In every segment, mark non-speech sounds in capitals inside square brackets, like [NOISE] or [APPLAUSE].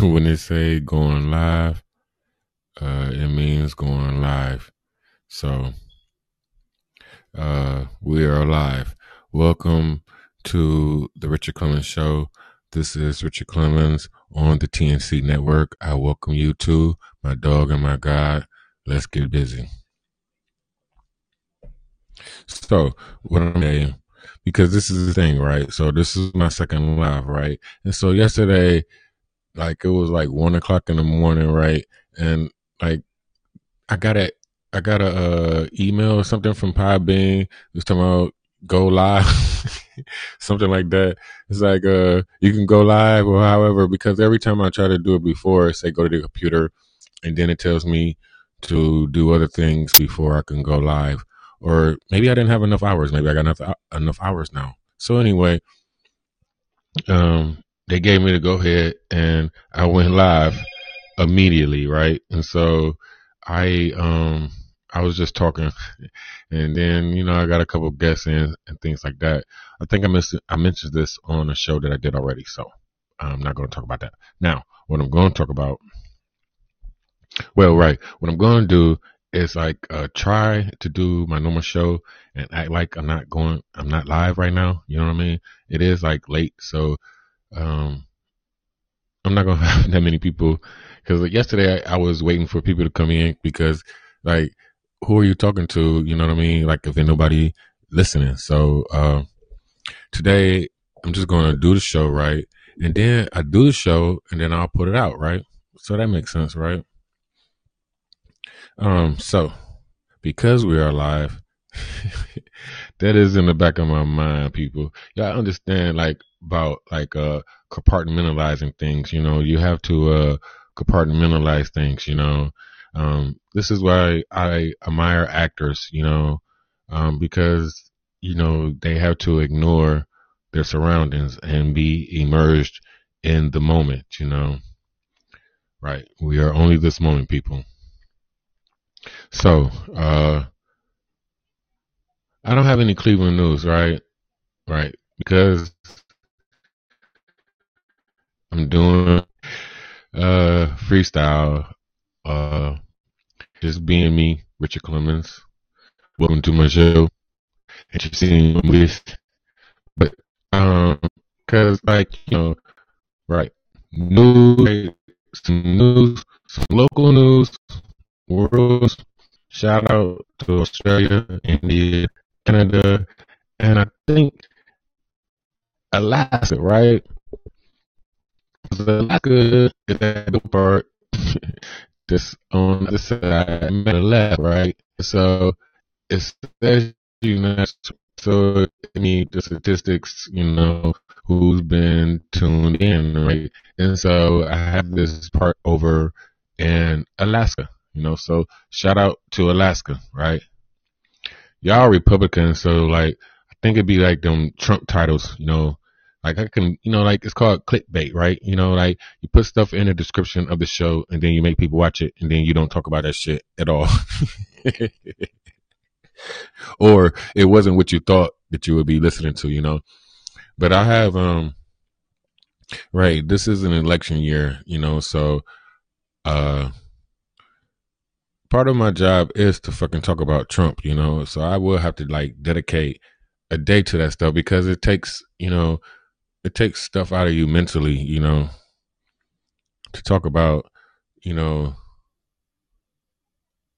when they say going live, uh, it means going live. So, uh, we are live. Welcome to the Richard Clemens Show. This is Richard Clemens on the TNC Network. I welcome you to my dog and my God. Let's get busy. So, what I'm saying, because this is the thing, right? So, this is my second live, right? And so, yesterday, like, it was like one o'clock in the morning, right? And like, I got a, I got a uh, email or something from Podbean. Just talking about go live, [LAUGHS] something like that. It's like, uh, you can go live or however, because every time I try to do it before, say go to the computer and then it tells me to do other things before I can go live or maybe I didn't have enough hours. Maybe I got enough enough hours now. So anyway, um, they gave me to go ahead, and I went live immediately, right? And so I um I was just talking, [LAUGHS] and then you know I got a couple guests in and things like that. I think I missed I mentioned this on a show that I did already, so I'm not to talk about that now. What I'm to talk about. Well, right. What I'm to do is like uh, try to do my normal show and act like I'm not going, I'm not live right now. You know what I mean? It is like late, so um, I'm not gonna [LAUGHS] have that many people because like yesterday I, I, was waiting for people to come in because like who are you talking to? You know what I mean? Like if nobody listening. So uh, today I'm just gonna do the show right, and then I do the show and then I'll put it out right. So that makes sense, right? Um, so because we are live, [LAUGHS] that is in the back of my mind, people. Y'all understand like about like uh compartmentalizing things, you know, you have to uh compartmentalize things, you know. Um, this is why I admire actors, you know, um, because, you know, they have to ignore their surroundings and be immersed in the moment, you know. Right. We are only this moment, people. So, uh, I don't have any Cleveland news, right? Right. Because I'm doing, uh, freestyle, uh, just being me, Richard Clemens. Welcome to my show. Interesting with, but, um, cause like, you know, right. News, some news, some local news, world Shout out to Australia, India, Canada, and I think Alaska, right? Alaska is that the part this on this side, the left, right? So it says you know, so I mean the statistics, you know, who's been tuned in, right? And so I have this part over in Alaska. You know, so shout out to Alaska, right? Y'all Republicans, so like I think it'd be like them Trump titles, you know. Like I can, you know, like it's called clickbait, right? You know, like you put stuff in the description of the show and then you make people watch it and then you don't talk about that shit at all. [LAUGHS] or it wasn't what you thought that you would be listening to, you know. But I have um right, this is an election year, you know, so uh part of my job is to fucking talk about Trump, you know. So I will have to like dedicate a day to that stuff because it takes, you know, it takes stuff out of you mentally, you know, to talk about, you know,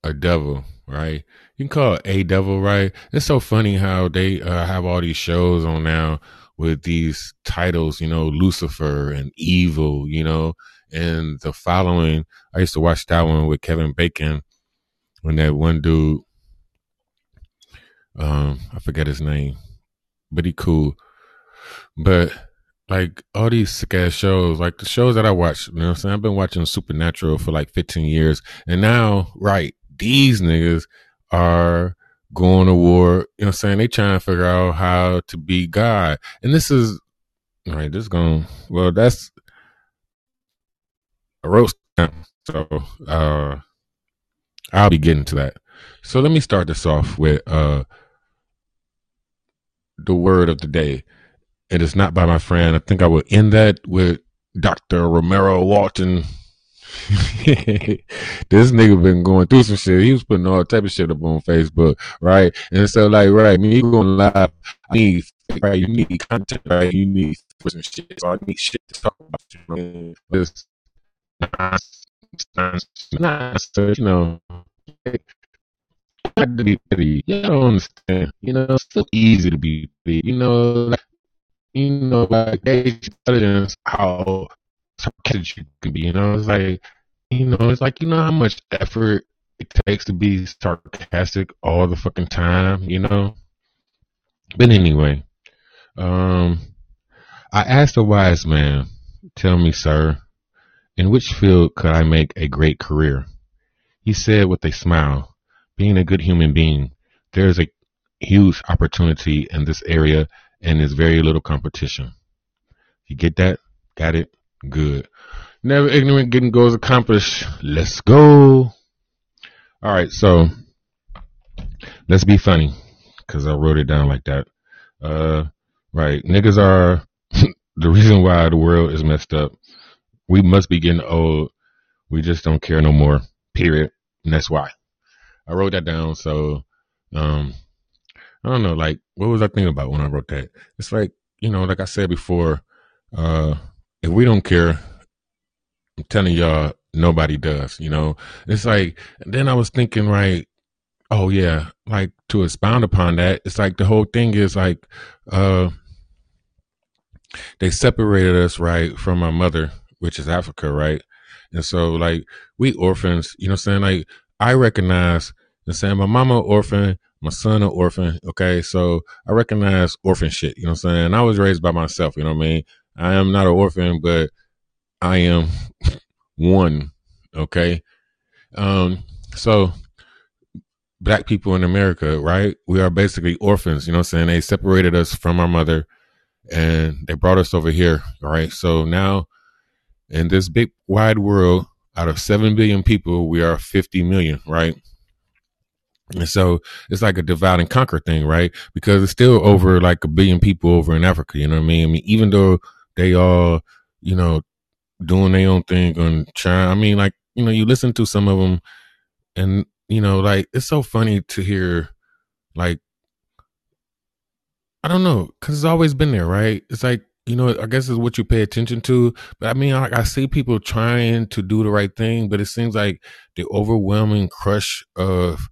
a devil, right? You can call it a devil, right? It's so funny how they uh, have all these shows on now with these titles, you know, Lucifer and evil, you know, and the following. I used to watch that one with Kevin Bacon when that one dude, um, I forget his name, but he cool. But like all these sick ass shows, like the shows that I watch, you know what I'm saying? I've been watching Supernatural for like 15 years. And now, right, these niggas are going to war. You know what I'm saying? They trying to figure out how to be God. And this is, right, this is going, well, that's a roast. So, uh, I'll be getting to that. So let me start this off with uh, the word of the day. It is not by my friend. I think I will end that with Dr. Romero Walton. [LAUGHS] this nigga been going through some shit. He was putting all type of shit up on Facebook, right? And so, like, right, me going live, I need, right, you need content, right? You need some shit. So I need shit to talk about. You know, this you know, to be. You don't understand. You know, it's so easy to be. You know, like, you know, like intelligence, how sarcastic you can be. You know, it's like, you know, it's like you know how much effort it takes to be sarcastic all the fucking time. You know. But anyway, um, I asked a wise man, "Tell me, sir, in which field could I make a great career?" He said with a smile, "Being a good human being, there is a huge opportunity in this area and there's very little competition. You get that? Got it? Good. Never ignorant getting goals accomplished. Let's go. All right, so let's be funny because I wrote it down like that. Uh, right, niggas are [LAUGHS] the reason why the world is messed up. We must be getting old. We just don't care no more. Period. And that's why I wrote that down. So, um, I don't know, like, what was I thinking about when I wrote that? It's like, you know, like I said before, uh, if we don't care, I'm telling y'all, nobody does, you know? It's like, then I was thinking, right, oh yeah, like to expound upon that, it's like the whole thing is like, uh, they separated us, right, from our mother, which is Africa, right? And so, like, we orphans, you know I'm saying? Like, I recognize, I'm saying, my mama orphan, my son an orphan. Okay. So I recognize orphan shit. You know what I'm saying? I was raised by myself. You know what I mean? I am not an orphan, but I am [LAUGHS] one. Okay. Um, so black people in America, right? We are basically orphans. You know what I'm saying? They separated us from our mother and they brought us over here. All right. So now in this big wide world, out of 7 billion people, we are 50 million, right? And so it's like a divide and conquer thing, right? Because it's still over mm-hmm. like a billion people over in Africa. You know what I mean? I mean, even though they all, you know, doing their own thing and trying, I mean, like, you know, you listen to some of them and, you know, like, it's so funny to hear, like, I don't know, cause it's always been there, right? It's like, you know, I guess it's what you pay attention to. But I mean, like, I see people trying to do the right thing, but it seems like the overwhelming crush of,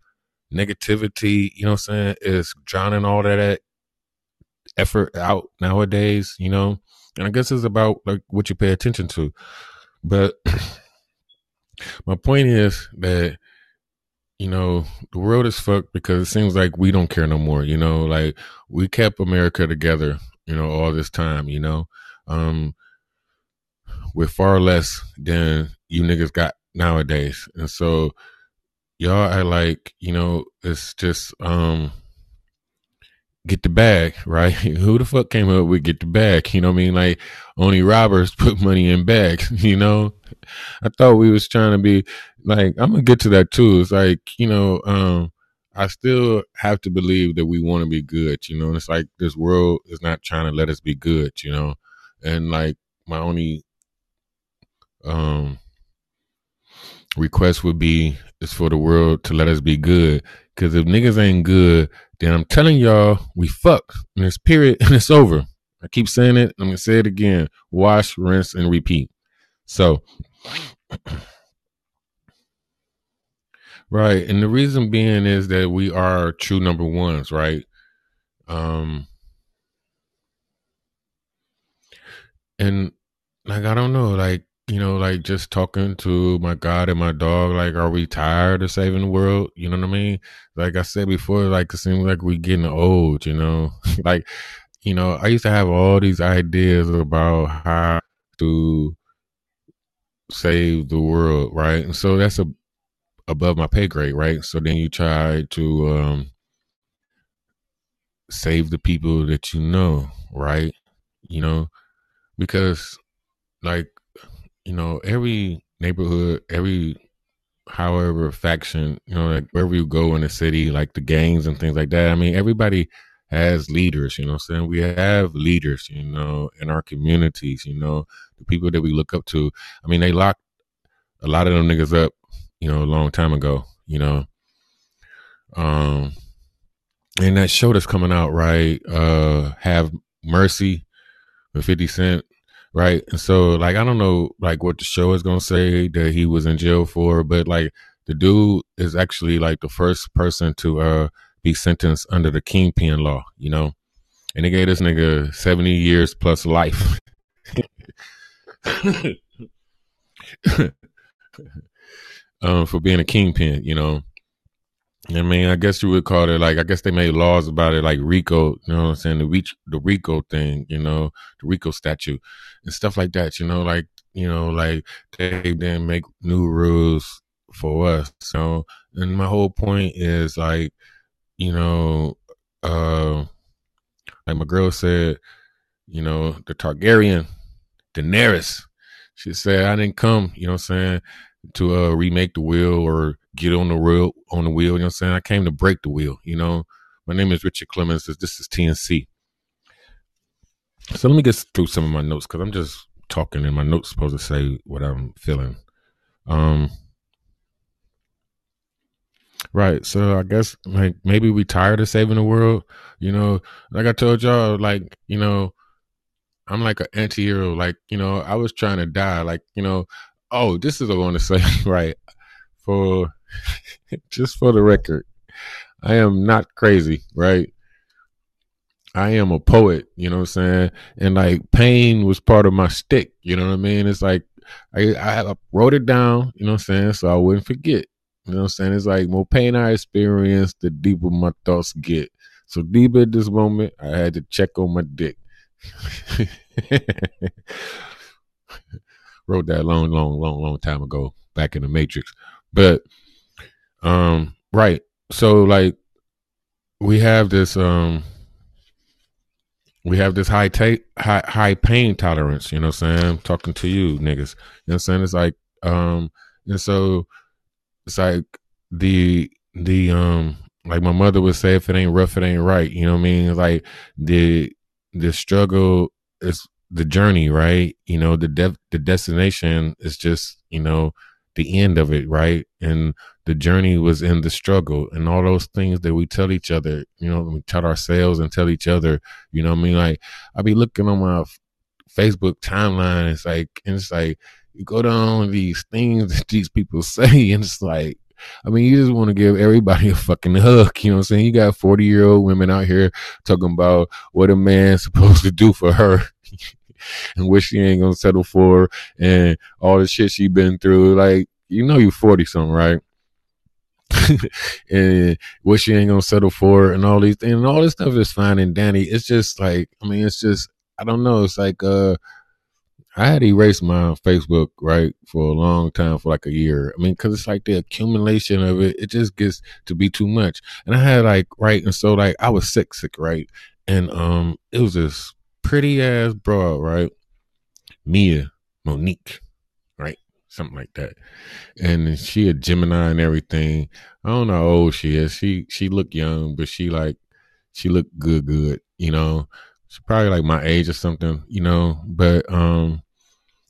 negativity, you know what I'm saying, is drowning all that effort out nowadays, you know? And I guess it's about like what you pay attention to. But [CLEARS THROAT] my point is that, you know, the world is fucked because it seems like we don't care no more, you know, like we kept America together, you know, all this time, you know. Um with far less than you niggas got nowadays. And so y'all are like, you know, it's just um get the bag, right? [LAUGHS] Who the fuck came up with get the bag? You know what I mean? Like only robbers [LAUGHS] put money in bags, [LAUGHS] you know? I thought we was trying to be like I'm gonna get to that too. It's like, you know, um I still have to believe that we want to be good, you know. And it's like this world is not trying to let us be good, you know. And like my only um request would be is for the world to let us be good. Cause if niggas ain't good, then I'm telling y'all, we fuck. And it's period [LAUGHS] and it's over. I keep saying it. I'm gonna say it again. Wash, rinse, and repeat. So [CLEARS THROAT] Right. And the reason being is that we are true number ones, right? Um and like I don't know, like you know, like just talking to my God and my dog, like, are we tired of saving the world? You know what I mean? Like I said before, like it seems like we're getting old, you know? [LAUGHS] like, you know, I used to have all these ideas about how to save the world, right? And so that's a above my pay grade, right? So then you try to um save the people that you know, right? You know, because like you know, every neighborhood, every however faction, you know, like wherever you go in the city, like the gangs and things like that. I mean, everybody has leaders, you know I'm saying? We have leaders, you know, in our communities, you know, the people that we look up to. I mean, they locked a lot of them niggas up, you know, a long time ago, you know. Um, and that show that's coming out, right? Uh, Have Mercy with 50 Cent, right? And so, like, I don't know, like, what the show is gonna say that he was in jail for, but like, the dude is actually like the first person to uh be sentenced under the kingpin law, you know, and they gave this nigga 70 years plus life. [LAUGHS] um, for being a kingpin, you know. I mean, I guess you would call it like I guess they made laws about it, like RICO. You know what I'm saying? The reach, the RICO thing, you know, the RICO statute and stuff like that. You know, like you know, like they then make new rules for us. So, and my whole point is like, you know, uh, like my girl said, you know, the Targaryen, Daenerys. She said, I didn't come, you know what I'm saying, to uh remake the wheel or get on the wheel on the wheel, you know what I'm saying? I came to break the wheel, you know. My name is Richard Clemens. This is TNC. So let me get through some of my notes because I'm just talking and my notes supposed to say what I'm feeling. Um Right. So I guess like maybe we tired of saving the world. You know, like I told y'all, like, you know, I'm like an anti hero. Like, you know, I was trying to die. Like, you know, oh, this is what I want to say, [LAUGHS] right? For [LAUGHS] just for the record, I am not crazy, right? I am a poet, you know what I'm saying? And like pain was part of my stick, you know what I mean? It's like I, I wrote it down, you know what I'm saying, so I wouldn't forget. You know what I'm saying? It's like more pain I experience, the deeper my thoughts get. So deep at this moment, I had to check on my dick. [LAUGHS] Wrote that long, long, long, long time ago, back in the Matrix. But um, right. So like we have this um we have this high take high high pain tolerance, you know what I'm saying? I'm talking to you niggas. You know what I'm saying? It's like um and so it's like the the um like my mother would say if it ain't rough it ain't right you know what i mean like the the struggle is the journey right you know the de- the destination is just you know the end of it right and the journey was in the struggle and all those things that we tell each other you know we tell ourselves and tell each other you know i mean like i be looking on my facebook timeline it's like and it's like you go down these things [LAUGHS] that these people say, and it's like, I mean, you just want to give everybody a fucking hug. You know what I'm saying? You got 40 year old women out here talking about what a man's [LAUGHS] supposed to do for her. [LAUGHS] and what she ain't gonna settle for and all the shit she been through. Like, you know you 40 something, right? [LAUGHS] and what she ain't gonna settle for and all these things and all this stuff is fine and Danny. It's just like I mean, it's just I don't know, it's like uh I had erased my Facebook right for a long time, for like a year. I mean, because it's like the accumulation of it, it just gets to be too much. And I had like right, and so like I was sick, sick, right, and um, it was this pretty ass broad, right, Mia Monique, right, something like that, and she a Gemini and everything. I don't know how old she is. She she looked young, but she like she looked good, good, you know she's probably like my age or something, you know. But um,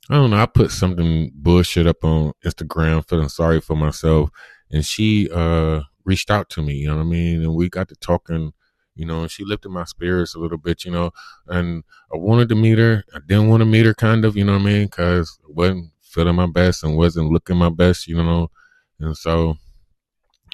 I don't know. I put something bullshit up on Instagram, feeling sorry for myself, and she uh reached out to me. You know what I mean? And we got to talking. You know, and she lifted my spirits a little bit. You know, and I wanted to meet her. I didn't want to meet her, kind of. You know what I mean? Because I wasn't feeling my best and wasn't looking my best. You know, and so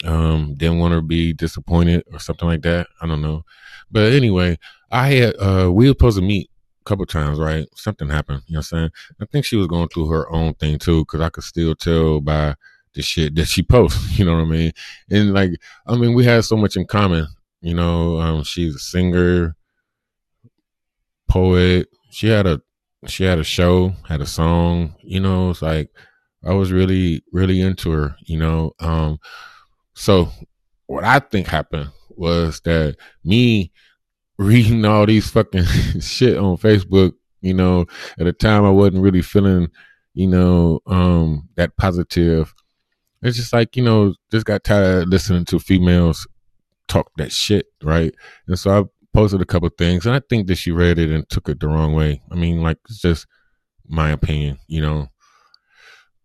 um didn't want to be disappointed or something like that i don't know but anyway I had uh we were supposed to meet a couple times, right? Something happened, you know what I'm saying? I think she was going through her own thing too, because I could still tell by the shit that she [LAUGHS] posts, you know what I mean? And like I mean, we had so much in common, you know, um she's a singer, poet. She had a she had a show, had a song, you know, it's like I was really, really into her, you know. Um so what I think happened was that me [LAUGHS] reading all these fucking [LAUGHS] shit on Facebook, you know, at a time I wasn't really feeling, you know, um, that positive. It's just like, you know, just got tired of listening to females talk that shit, right? And so I posted a couple things and I think that she read it and took it the wrong way. I mean, like it's just my opinion, you know.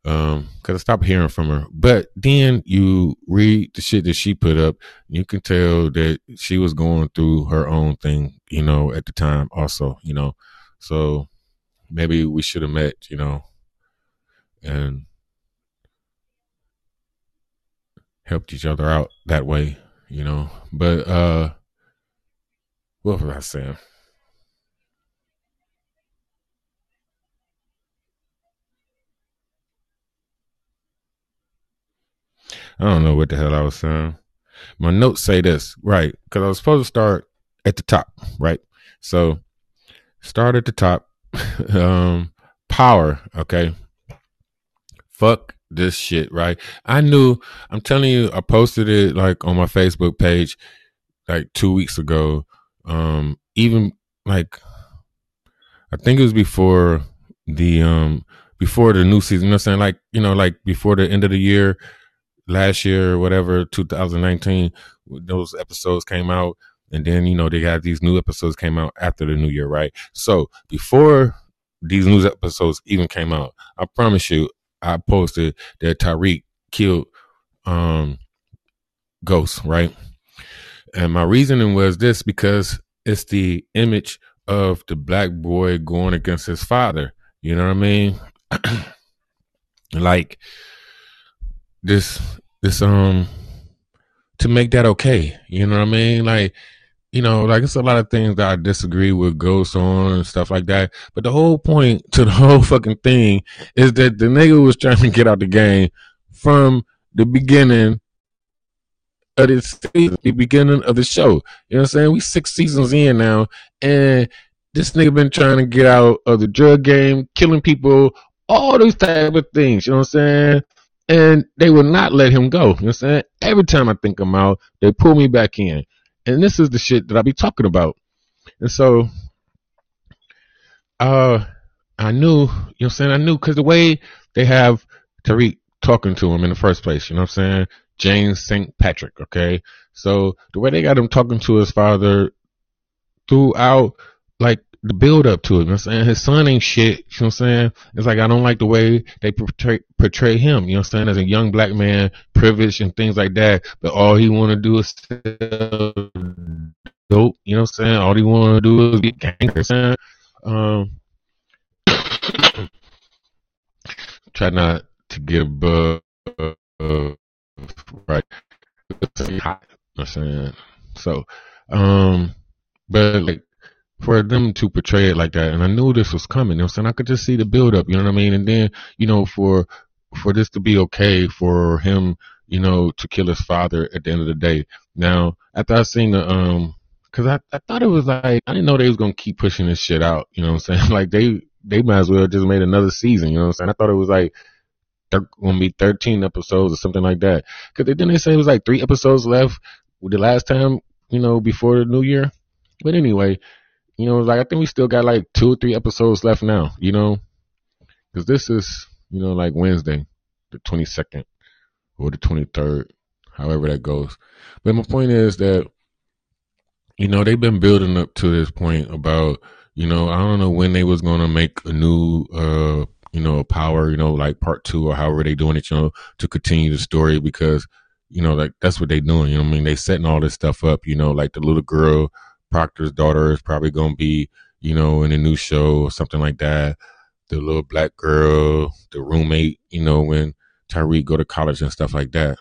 Um, cause I stopped hearing from her. But then you read the shit that she put up, you can tell that she was going through her own thing, you know, at the time also, you know. So maybe we should have met, you know, and helped each other out that way, you know. But uh what was I saying? I don't know what the hell I was saying. My notes say this, right? Because I was supposed to start at the top, right? So start at the top. [LAUGHS] um, power, okay. Fuck this shit, right? I knew. I'm telling you, I posted it like on my Facebook page like two weeks ago. Um, even like I think it was before the um before the new season. You know what I'm saying? Like, you know, like before the end of the year, last year or whatever, 2019, those episodes came out. And then, you know, they got these new episodes came out after the new year, right? So before these news episodes even came out, I promise you, I posted that Tariq killed um Ghost, right? And my reasoning was this because it's the image of the black boy going against his father. You know what I mean? [CLEARS THROAT] like this this um to make that okay. You know what I mean? Like you know, like it's a lot of things that I disagree with Ghost on and stuff like that. But the whole point to the [LAUGHS] whole fucking thing is that the nigga was trying to get out the game from the beginning of this season, the beginning of the show. You know what I'm saying? We six seasons in now, and this nigga been trying to get out of the drug game, killing people, all those type of things. You know what I'm saying? And they will not let him go. You know what I'm saying? Every time I think I'm out, they pull me back in. And this is the shit that I be talking about. And so, uh, I knew, you know what I'm saying? I knew because the way they have Tariq talking to him in the first place, you know what I'm saying? James St. Patrick, okay? So the way they got him talking to his father throughout, like, the build up to it, you know I'm saying? His son ain't shit, you know what I'm saying? It's like, I don't like the way they portray, portray him, you know what I'm saying? As a young black man, privileged and things like that, but all he want to do is sell dope, you know what I'm saying? All he want to do is get gangster, um, [COUGHS] try not to get uh, right? I'm saying so, um, but like for them to portray it like that, and I knew this was coming. You know, I'm saying I could just see the build up. You know what I mean? And then you know for for this to be okay for him, you know, to kill his father at the end of the day. Now, after I seen the um, cause I I thought it was like I didn't know they was gonna keep pushing this shit out. You know what I'm saying? [LAUGHS] Like they they might as well just made another season. You know what I'm saying? I thought it was like thir- gonna be 13 episodes or something like that. Cause they didn't say it was like three episodes left the last time, you know, before the new year. But anyway, you know, like I think we still got like two or three episodes left now, you know, cause this is, you know, like Wednesday, the 22nd or the 23rd, however that goes. But my point is that, you know, they've been building up to this point about, you know, I don't know when they was going to make a new, uh, you know, power, you know, like part two or however they doing it, you know, to continue the story because, you know, like that's what they doing. You know what I mean? They setting all this stuff up, you know, like the little girl, Proctor's daughter is probably going to be, you know, in a new show or something like that. The little black girl, the roommate, you know, when Tariq go to college and stuff like that.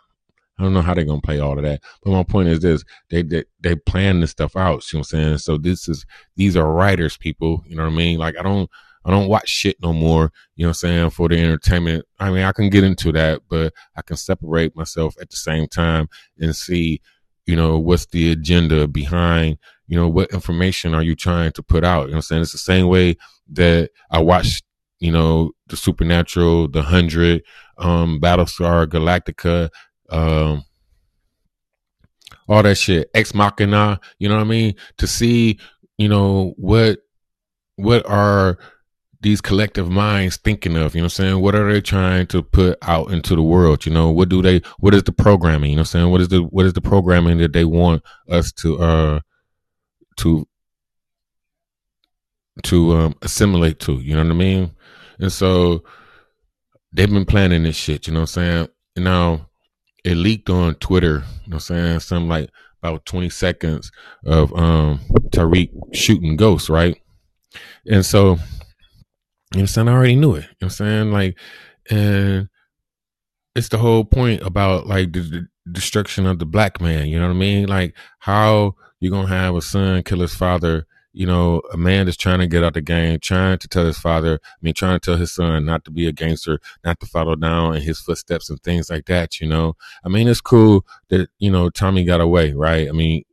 I don't know how they're gonna play all of that. But my point is this: they they, they plan this stuff out. You know what I'm saying? So this is these are writers, people. You know what I mean? Like I don't I don't watch shit no more, you know what I'm saying, for the entertainment. I mean, I can get into that, but I can separate myself at the same time and see, you know, what's the agenda behind, you know, what information are you trying to put out? You know I'm saying? It's the same way that I watched, you know, the Supernatural, The Hundred, um, Battlestar Galactica, um, all that shit, Ex Machina, you know what I mean? To see, you know, what, what are these collective minds thinking of? You know what I'm saying? What are they trying to put out into the world? You know, what do they, what is the programming? You know what I'm saying? What is the, what is the programming that they want us to, uh, to, to, um, assimilate to? You know what I mean? And so they've been planning this shit, you know what I'm saying? Now it leaked on Twitter, you know what I'm saying? Something like about 20 seconds of um Tariq shooting ghosts, right? And so, you know I'm saying? I already knew it. You know I'm saying? Like, and it's the whole point about like the, the destruction of the black man. You know what I mean? Like how you gonna have a son kill his father? You know, a man that's trying to get out the game, trying to tell his father, I mean, trying to tell his son not to be a gangster, not to follow down in his footsteps and things like that. You know, I mean, it's cool that you know Tommy got away, right? I mean,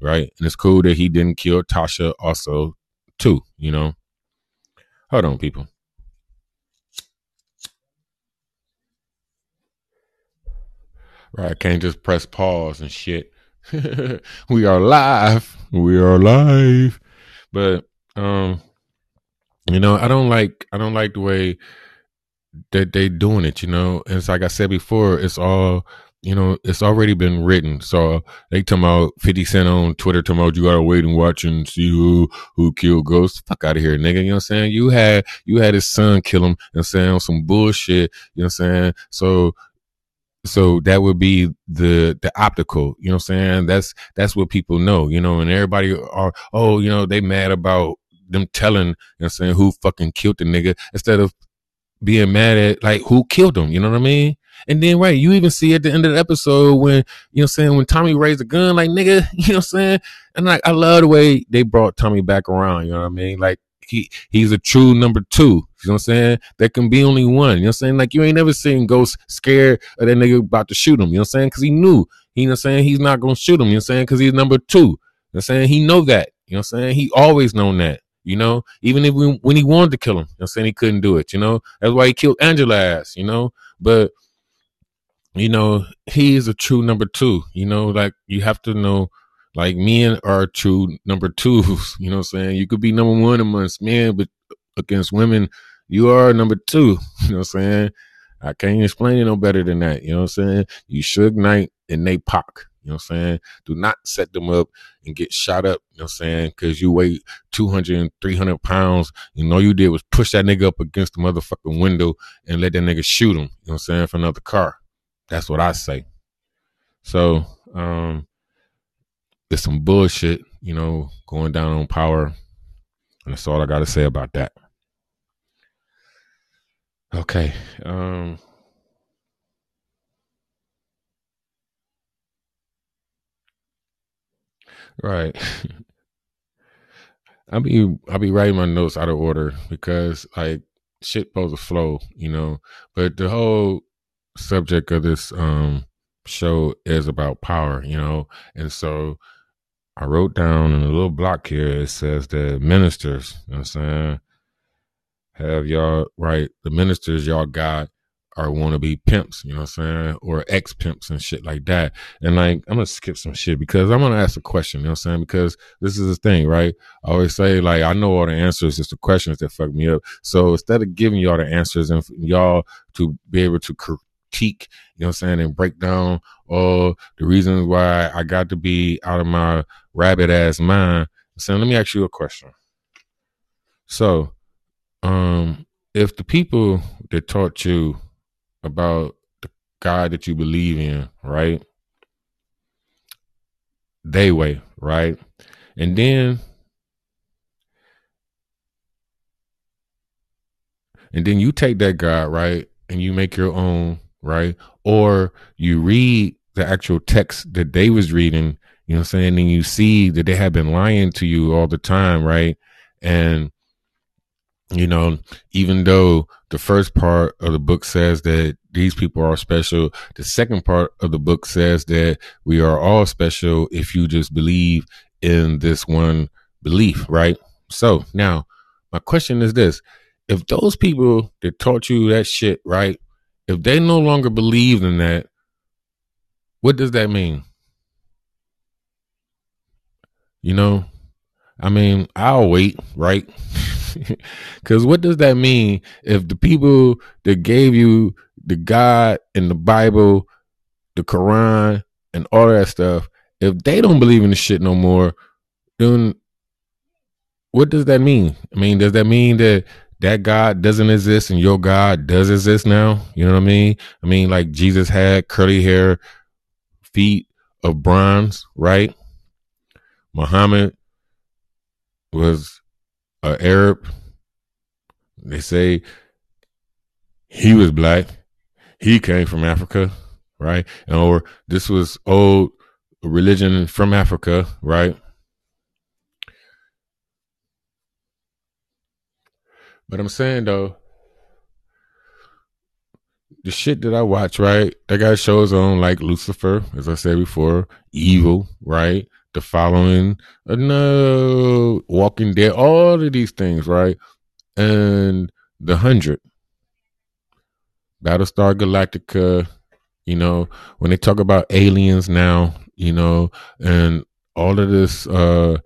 right, and it's cool that he didn't kill Tasha also, too. You know, hold on, people. Right, I can't just press pause and shit. [LAUGHS] we are live. We are live. But um you know, I don't like I don't like the way that they doing it, you know. And it's like I said before, it's all you know, it's already been written. So they talking about 50 Cent on Twitter about you gotta wait and watch and see who who killed Ghost. Fuck out of here, nigga. You know what I'm saying? You had you had his son kill him, you know I'm saying, some bullshit, you know what I'm saying? So so that would be the the optical you know what i'm saying that's that's what people know you know and everybody are oh you know they mad about them telling you know what i'm saying who fucking killed the nigga instead of being mad at like who killed him you know what i mean and then right you even see at the end of the episode when you know saying when tommy raised a gun like nigga you know what i'm saying and like i love the way they brought tommy back around you know what i mean like he he's a true number two. You know what I'm saying? There can be only one. You know what I'm saying? Like you ain't never seen Ghost scared of that nigga about to shoot him. You know what I'm saying? Because he knew. You know what I'm saying? He's not gonna shoot him. You know what I'm saying? Because he's number two. You know what I'm saying? He know that. You know what I'm saying? He always known that. You know, even if we, when he wanted to kill him, you know what I'm saying he couldn't do it. You know, that's why he killed Angela ass. You know, but you know he is a true number two. You know, like you have to know like men are true number twos. [LAUGHS] You know what I'm saying? You could be number one amongst men, but against women, you are number two. [LAUGHS] You know what I'm saying? I can't explain it no better than that. You know what I'm saying? You Suge Knight and Nate Pac. You know what I'm saying? Do not set them up and get shot up. You know what I'm saying? Because you weigh 200 and 300 pounds. You know, you did was push that nigga up against the motherfucking window and let that nigga shoot him. You know what I'm saying? For another car. That's what I say. So, um, there's some bullshit, you know, going down on power. And that's all I got to say about that. Okay. Um, right. [LAUGHS] I'll be I'll be writing my notes out of order because like shit pose a flow, you know. But the whole subject of this um show is about power, you know, and so I wrote down in a little block here, it says the ministers, you know I'm saying? Have y'all, right? The ministers y'all got are want to be pimps, you know what I'm saying? Or ex pimps and shit like that. And like, I'm to skip some shit because I'm to ask a question, you know what I'm saying? Because this is the thing, right? I always say, like, I know all the answers, it's the questions that fuck me up. So instead of giving y'all the answers and y'all to be able to critique, you know what I'm saying, and break down all the reasons why I got to be out of my rabbit ass mind. So let me ask you a question. So, um, if the people that taught you about the God that you believe in, right? They way, right? And then and then you take that God, right? And you make your own right? Or you read the actual text that they was reading, you know what I'm saying? And you see that they have been lying to you all the time, right? And, you know, even though the first part of the book says that these people are special, the second part of the book says that we are all special if you just believe in this one belief, right? So now my question is this. If those people that taught you that shit, right, if they no longer believe in that, what does that mean? You know, I mean, I'll wait, right? [LAUGHS] Because what does that mean if the people that gave you the God and the Bible, the Quran, and all that stuff, if they don't believe in the shit no more, then what does that mean? I mean, does that mean that that God doesn't exist and your God does exist now. You know what I mean? I mean, like Jesus had curly hair, feet of bronze, right? Muhammad was an Arab. They say he was black. He came from Africa, right? Or this was old religion from Africa, right? But I'm saying though, the shit that I watch, right? I got shows on like Lucifer, as I said before, Evil, right? The following, uh, no, Walking Dead, all of these things, right? And the hundred, Battlestar Galactica, you know, when they talk about aliens now, you know, and all of this uh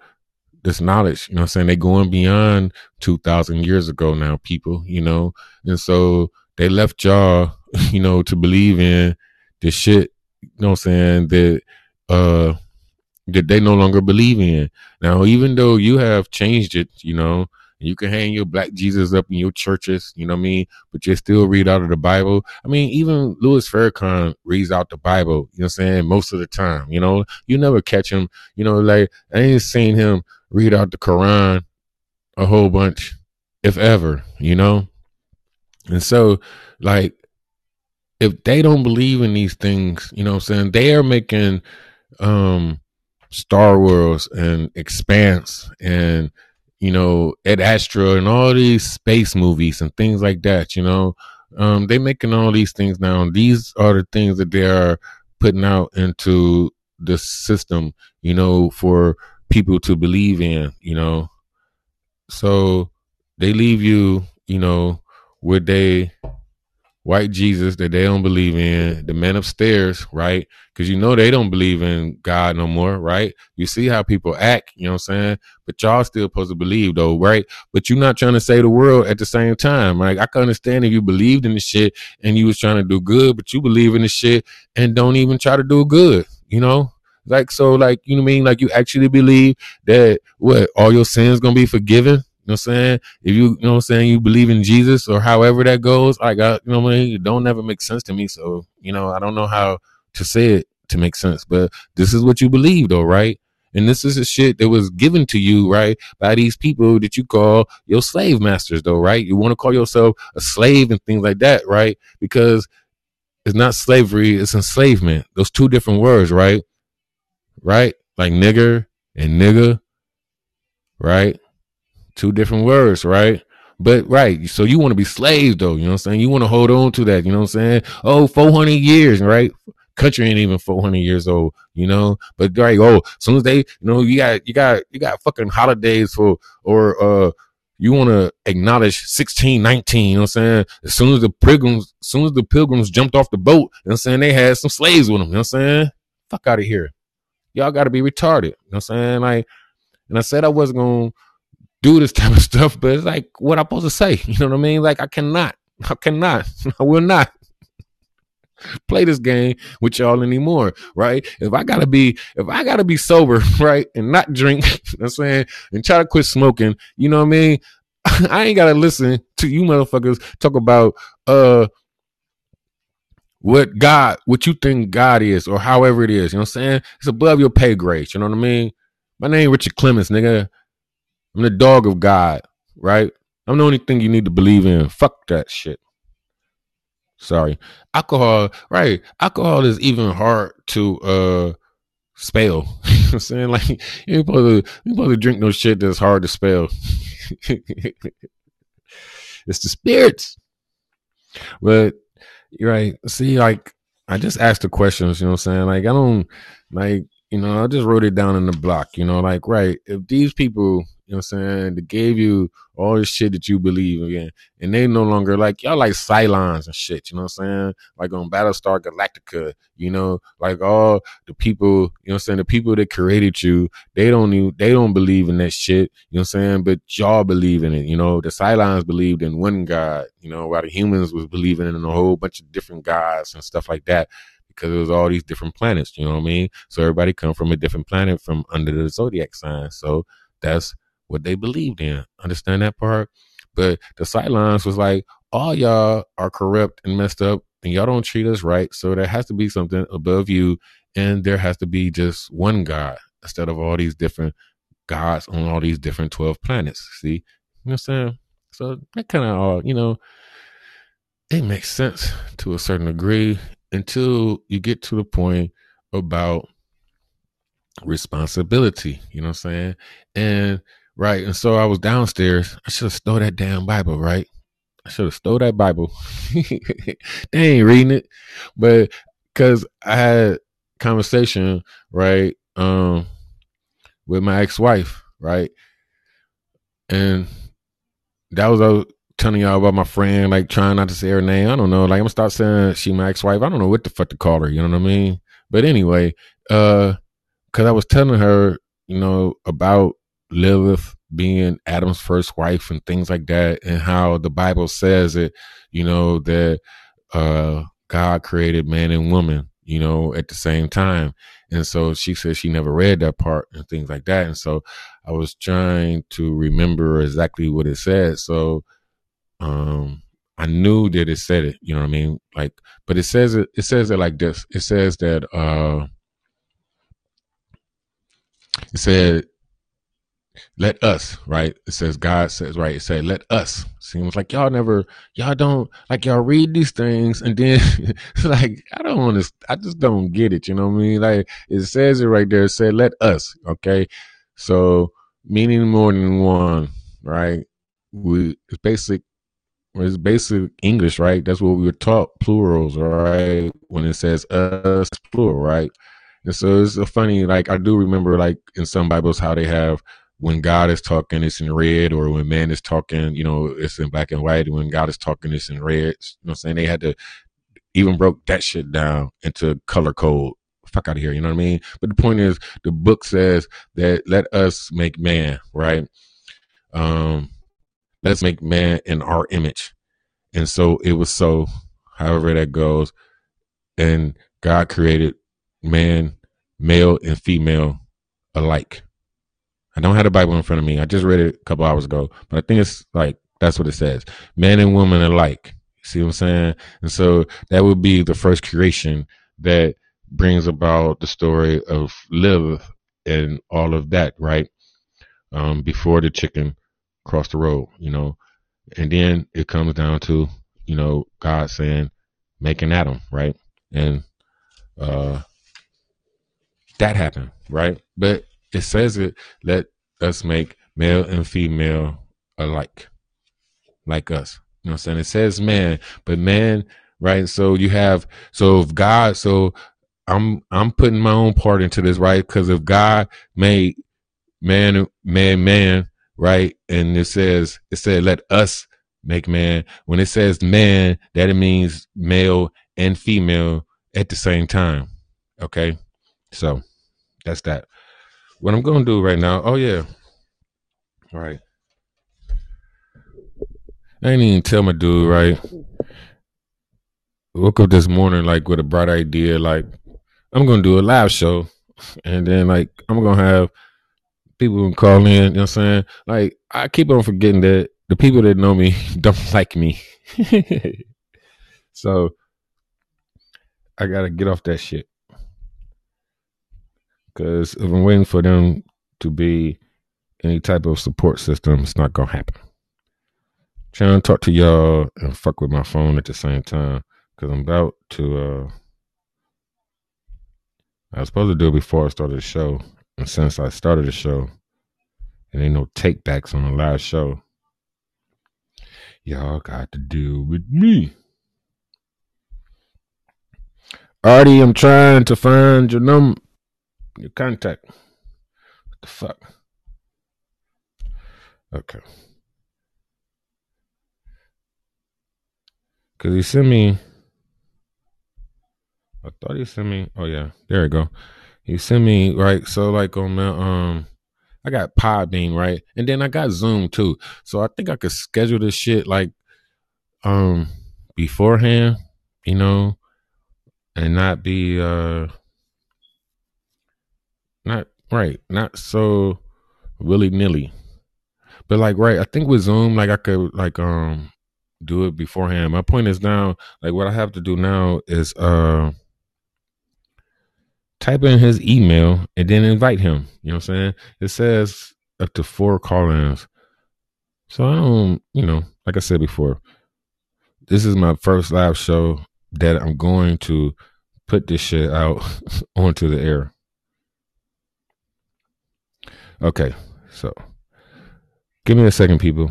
this knowledge, you know I'm saying? They're going beyond 2,000 years ago now, people, you know? And so they left y'all, [LAUGHS] you know, to believe in the shit, you know I'm saying, that, uh, that they no longer believe in. Now, even though you have changed it, you know, you can hang your black Jesus up in your churches, you know what I mean? But you still read out of the Bible. I mean, even Louis Farrakhan reads out the Bible, you know what I'm saying? Most of the time, you know, you never catch him, you know, like I ain't seen him read out the Quran a whole bunch, if ever, you know? And so, like, if they don't believe in these things, you know I'm saying? They are making um Star Wars and Expanse and you know, Ad Astra and all these space movies and things like that, you know. Um, they making all these things now. These are the things that they are putting out into the system, you know, for people to believe in, you know. So they leave you, you know, with they white Jesus that they don't believe in, the man upstairs, right? Because you know they don't believe in God no more, right? You see how people act, you know what I'm saying? But y'all still supposed to believe though, right? But you're not trying to save the world at the same time. Like I can understand if you believed in the shit and you was trying to do good, but you believe in the shit and don't even try to do good, you know? Like so, like you know what I mean? Like you actually believe that what all your sins gonna be forgiven? You know what I'm saying? If you, you know what I'm saying, you believe in Jesus or however that goes, I, you know what I mean? It don't never make sense to me. So, you know, I don't know how to say it to make sense, but this is what you believe though, right? And this is a shit that was given to you, right, by these people that you call your slave masters, though, right? You want to call yourself a slave and things like that, right? Because it's not slavery, it's enslavement. Those two different words, right? Right? Like nigger and nigga, right? Two different words, right? But right, so you want to be slaves though, you know what I'm saying? You want to hold on to that, you know what I'm saying? Oh, 400 years, right? Country ain't even 400 years old, you know? But right, oh, as soon as they, you know, you got, you got, you got fucking holidays for, or, uh, you want to acknowledge 1619, you know what I'm saying? As soon as the pilgrims, as soon as the pilgrims jumped off the boat, you know what I'm saying? They had some slaves with them, you know what I'm saying? Fuck out of here y'all got to be retarded. You know what I'm saying? Like, and I said I wasn't going to do this [LAUGHS] type of stuff, but it's like, what I'm supposed to say? [LAUGHS] You know what I mean? Like, I cannot, I cannot, [LAUGHS] I will not play this game with y'all anymore, right? If I gotta be, if I gotta be sober, right, and not drink, you know what I'm saying, and try to quit smoking, you know what I mean? I ain't gotta listen to you motherfuckers talk about uh what God, what you think God is, or however it is. You know what I'm saying? It's above your pay grade. You know what I mean? My name Richard Clemens, nigga. I'm the dog of God, right? I'm the only thing you need to believe in. Fuck that shit. Sorry. Alcohol, right. Alcohol is even hard to uh spell. [LAUGHS] you know I'm saying? Like you ain't supposed to you supposed to drink no shit that's hard to spell. [LAUGHS] it's the spirits. But right. See, like I just asked the questions, you know what I'm saying? Like I don't like, you know, I just wrote it down in the block, you know, like right, if these people, you know what I'm saying, they gave you all this shit that you believe in, and they no longer like y'all like Cylons and shit, you know what I'm saying? Like on Battlestar Galactica, you know, like all the people, you know what I'm saying, the people that created you, they don't even, they don't believe in that shit, you know what I'm saying? But y'all believe in it, you know, the Cylons believed in one God, you know, while the humans was believing in a whole bunch of different gods and stuff like that because it was all these different planets, you know what I mean? So everybody come from a different planet from under the zodiac sign. So that's what they believed in. Understand that part? But the Cylons was like, all y'all are corrupt and messed up and y'all don't treat us right. So there has to be something above you and there has to be just one God instead of all these different gods on all these different 12 planets. See? You know what I'm saying? So that kind of all, you know, it makes sense to a certain degree until you get to the point about responsibility. You know what I'm saying? And right, and so I was downstairs. I should have stole that damn Bible, right? I should have stole that Bible. [LAUGHS] they ain't reading it, but because I had conversation right um with my ex-wife, right, and that was a telling y'all about my friend, like trying not to say her name. I don't know. Like I'm gonna start saying she my ex-wife. I don't know what the fuck to call her. You know what I mean? But anyway, uh, cause I was telling her, you know, about Lilith being Adam's first wife and things like that, and how the Bible says it, you know, that uh God created man and woman, you know, at the same time. And so she said she never read that part and things like that. And so I was trying to remember exactly what it said. So um I knew that it said it, you know what I mean? Like, but it says it, it says it like this. It says that, uh, it said, let us, right? It says God says, right? It said, let us. Seems like y'all never, y'all don't, like y'all read these things and then [LAUGHS] like, I don't want to, I just don't get it. You know what I mean? Like it says it right there. It said, let us. Okay. So meaning more than one, right? We, it's basic it's basic English, right? That's what we were taught, plurals, right? When it says us, plural, right? And so it's a funny, like I do remember, like in some Bibles, how they have when God is talking, it's in red, or when man is talking, you know, it's in black and white. When God is talking, it's in red. You know what I'm saying? They had to even broke that shit down into color code. Fuck out of here, you know what I mean? But the point is, the book says that let us make man, right? Um, let's make man in our image. And so it was so, however that goes. And God created man, male, and female alike. I don't have the Bible in front of me. I just read it a couple hours ago, but I think it's like that's what it says. Man and woman alike. See what I'm saying? And so that would be the first creation that brings about the story of Lilith and all of that, right? Um, before the chicken crossed the road, you know. And then it comes down to, you know, God saying, make an Adam, right? And uh that happened, right? But it says it, let us make male and female alike, like us. You know what I'm saying? It says man, but man, right? So you have so if God, so I'm I'm putting my own part into this, right? Because if God made man, man, man, right? And it says, it said, let us make man. When it says man, that it means male and female at the same time. Okay. So that's that. What I'm going to do right now. Oh, yeah. All right. I ain't even tell my dude, right? Woke up this morning, like, with a bright idea. Like, I'm going to do a live show. And then, like, I'm going to have people can call in, you know what I'm saying? Like I keep on forgetting that the people that know me [LAUGHS] don't like me. [LAUGHS] so I gotta get off that shit. Cause if I'm waiting for them to be any type of support system, it's not gonna happen. trying to talk to y'all and fuck with my phone at the same time. Cause I'm about to uh I was supposed to do it before I started the show. And since I started the show, and ain't no takebacks on the last show, y'all got to deal with me. Artie, I'm trying to find your number, your contact. What the fuck? Okay. Cause he sent me. I thought he sent me. Oh yeah, there we go. He sent me right. So like on my um, I got Podbean right, and then I got Zoom too. So I think I could schedule this shit like um beforehand, you know, and not be uh not right, not so willy nilly. But like, right, I think with Zoom, like I could like um do it beforehand. My point is now, like what I have to do now is uh type in his email and then invite him. You know what I'm saying? It says up to four call-ins. So I don't, you know, like I said before, this is my first live show that I'm going to put this shit out [LAUGHS] onto the air. Okay, so give me a second, people.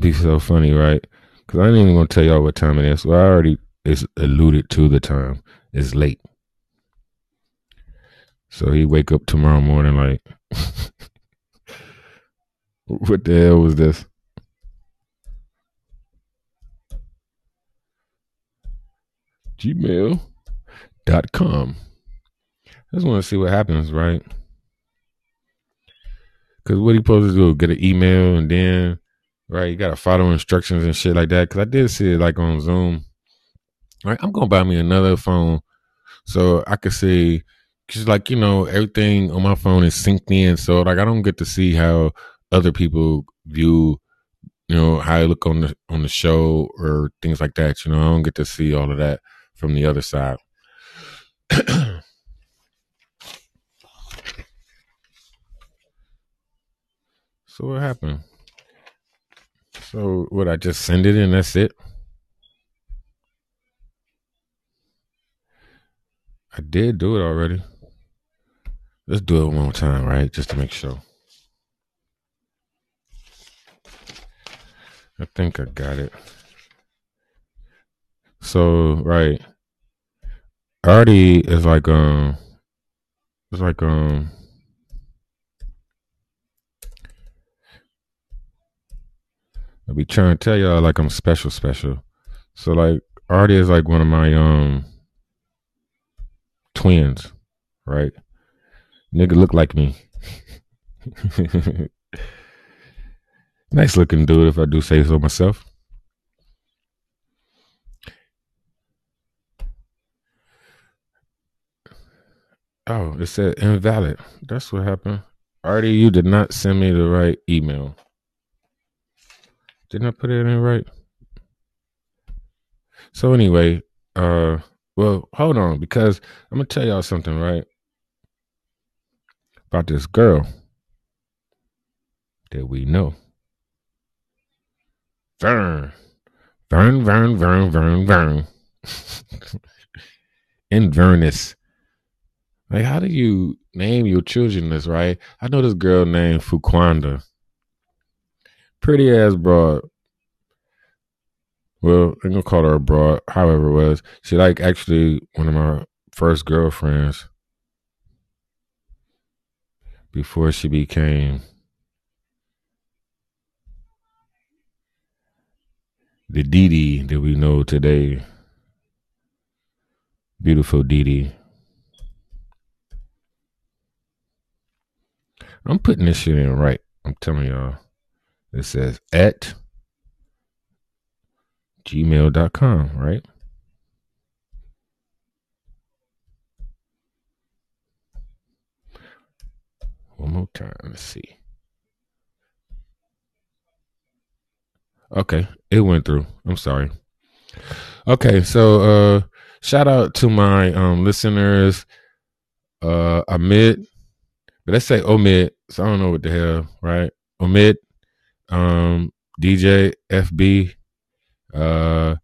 Be so funny, right? Because I ain't even gonna tell y'all what time it is. Well, I already it's alluded to the time. It's late. So he wake up tomorrow morning like, [LAUGHS] what the hell was this? gmail.com. I just want to see what happens, right? Because what he supposed to do? Get an email and then, right, you got to follow instructions and shit like that. Because I did see it like on Zoom. Right, I'm going to buy me another phone so I could see, because like, you know, everything on my phone is synced in. So, like, I don't get to see how other people view you know how I look on the on the show or things like that. You know, I don't get to see all of that from the other side. [CLEARS THROAT] so what happened? So would I just send it and that's it? I did do it already. Let's do it one more time, right? Just to make sure. I think I got it. So, right. Artie is like um it's like um I'll be trying to tell y'all like I'm special special. So like Artie is like one of my um twins, right? Nigga look like me. [LAUGHS] nice looking dude if I do say so myself. Oh, it said invalid. That's what happened. Artie, you did not send me the right email. Didn't I put it in right? So anyway, uh well, hold on, because I'm gonna tell y'all something, right? About this girl that we know. Vern. Vern, Vern, Vern, Vern, Vern. [LAUGHS] Inverness. Like, how do you name your children this, right? I know this girl named Fuquanda. Pretty ass broad. Well, I'm gonna call her a broad, however it was. She like actually one of my first girlfriends before she became the Dee that we know today. Beautiful Dee. I'm putting this shit in right. I'm telling y'all. It says at gmail.com, right? One more time. Let's see. Okay, it went through. I'm sorry. Okay, so uh shout out to my um listeners uh Amit but let's say Omid. So I don't know what the hell, right? Omid, um, DJ FB, uh,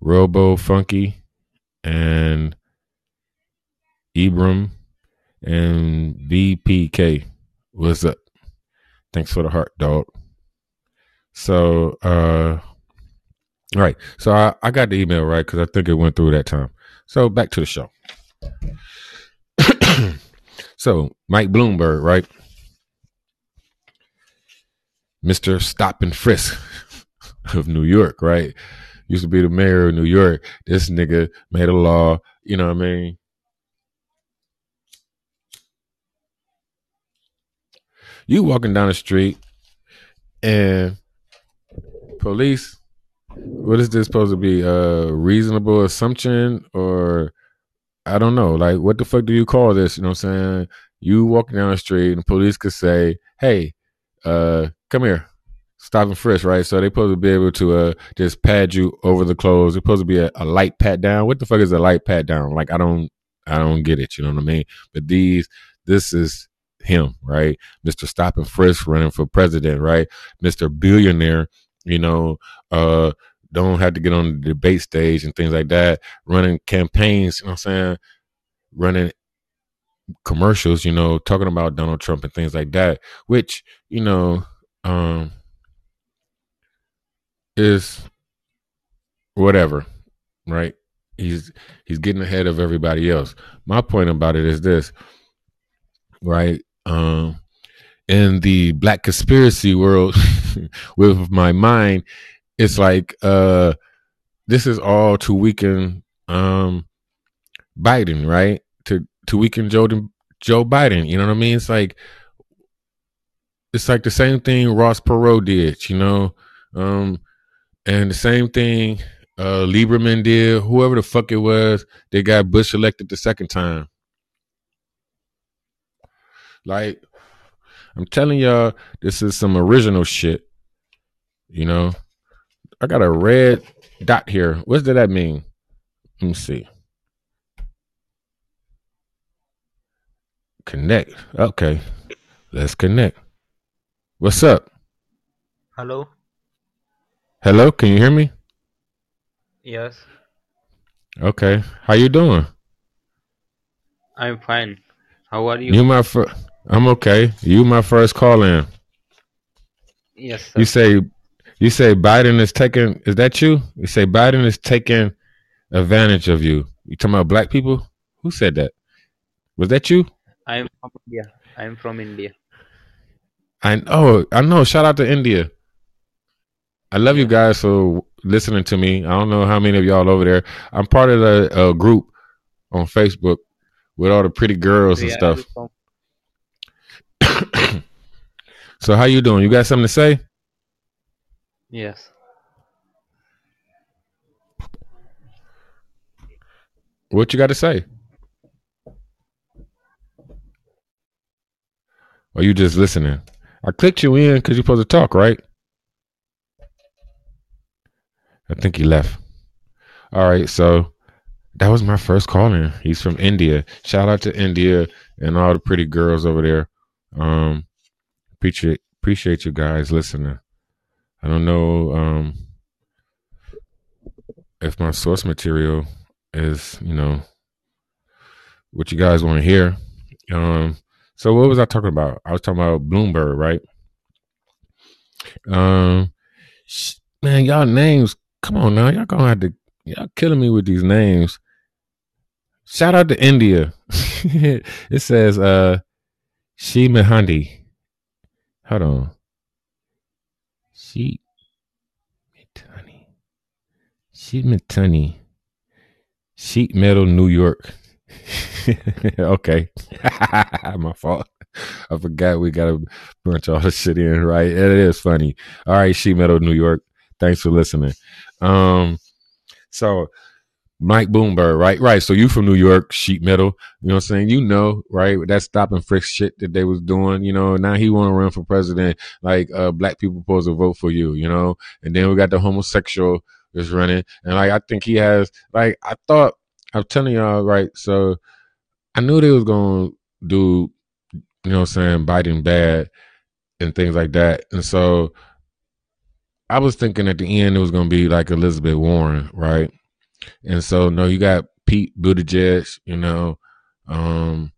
Robo Funky, and Ibram and BPK. What's up? Thanks for the heart, dog. So, uh, right. So I, I got the email right because I think it went through that time. So back to the show. [CLEARS THROAT] So Mike Bloomberg, right? Mr. Stop and Frisk [LAUGHS] of New York, right? Used to be the mayor of New York. This nigga made a law, you know what I mean? You walking down the street and police what is this supposed to be? A reasonable assumption or I don't know. Like, what the fuck do you call this? You know what I'm saying? You walking down the street and the police could say, "Hey, uh, come here, stop and frisk," right? So they supposed to be able to uh just pad you over the clothes. It's supposed to be a, a light pat down. What the fuck is a light pat down? Like, I don't, I don't get it. You know what I mean? But these, this is him, right? Mr. Stop and Frisk running for president, right? Mr. Billionaire, you know, uh, don't have to get on the debate stage and things like that, running campaigns, you know what I'm saying? Running commercials, you know, talking about Donald Trump and things like that, which, you know, um is whatever, right? He's he's getting ahead of everybody else. My point about it is this, right? Um in the black conspiracy world [LAUGHS] with my mind, it's like uh this is all to weaken um Biden, right? To to weaken Joe Joe Biden. You know what I mean? It's like it's like the same thing Ross Perot did, you know, um, and the same thing uh Lieberman did. Whoever the fuck it was, they got Bush elected the second time. Like I'm telling y'all, this is some original shit. You know, I got a red dot here. What does that mean? Let me see. Connect. Okay. Let's connect. What's up? Hello. Hello, can you hear me? Yes, Okay. How you doing? I'm fine. How are you? You my first I'm okay. You my first call in. Yes, sir. You say you say Biden is taking is that you? You say Biden is taking advantage of you. You talking about black people? Who said that? Was that you? I'm from India. I'm from India. I oh I know. Shout out to India. I love you guys for listening to me. I don't know how many of y'all over there. I'm part of a, uh, group on Facebook with all the pretty girls and are stuff. [COUGHS] so how you doing? You got something to say? Yes. What you got to say? Or you just listening? I clicked you in because you're supposed to talk, right? I think he left. All right, so that was my first call in. He's from India. Shout out to India and all the pretty girls over there. Um, appreciate appreciate you guys listening. I don't know um, if my source material is you know what you guys want to hear. Um, so what was I talking about? I was talking about Bloomberg, right? Um, sh- man, y'all names. Come on now, y'all gonna have to. Y'all killing me with these names. Shout out to India. [LAUGHS] it says uh, She Mehandi. Hold on. She Mitani. She Mitani. Sheet Metal, New York. [LAUGHS] okay. [LAUGHS] My fault. I forgot we got to bunch all the shit in, right? It is funny. All right, Sheet Metal, New York. Thanks for listening. Um, so Mike Bloomberg, right? Right. So you from New York, sheet metal, you know what I'm saying? You know, right? That stop and frisk shit that they was doing, you know, now he want to run for president. Like, uh, black people supposed to vote for you, you know? And then we got the homosexual is running. And like, I think he has, like, I thought, I'm telling y'all, right? So I knew they was going to do, you know what I'm saying, Biden bad and things like that. And so I was thinking at the end it was going to be like Elizabeth Warren, right? And so no, you got Pete Buttigieg, you know, um,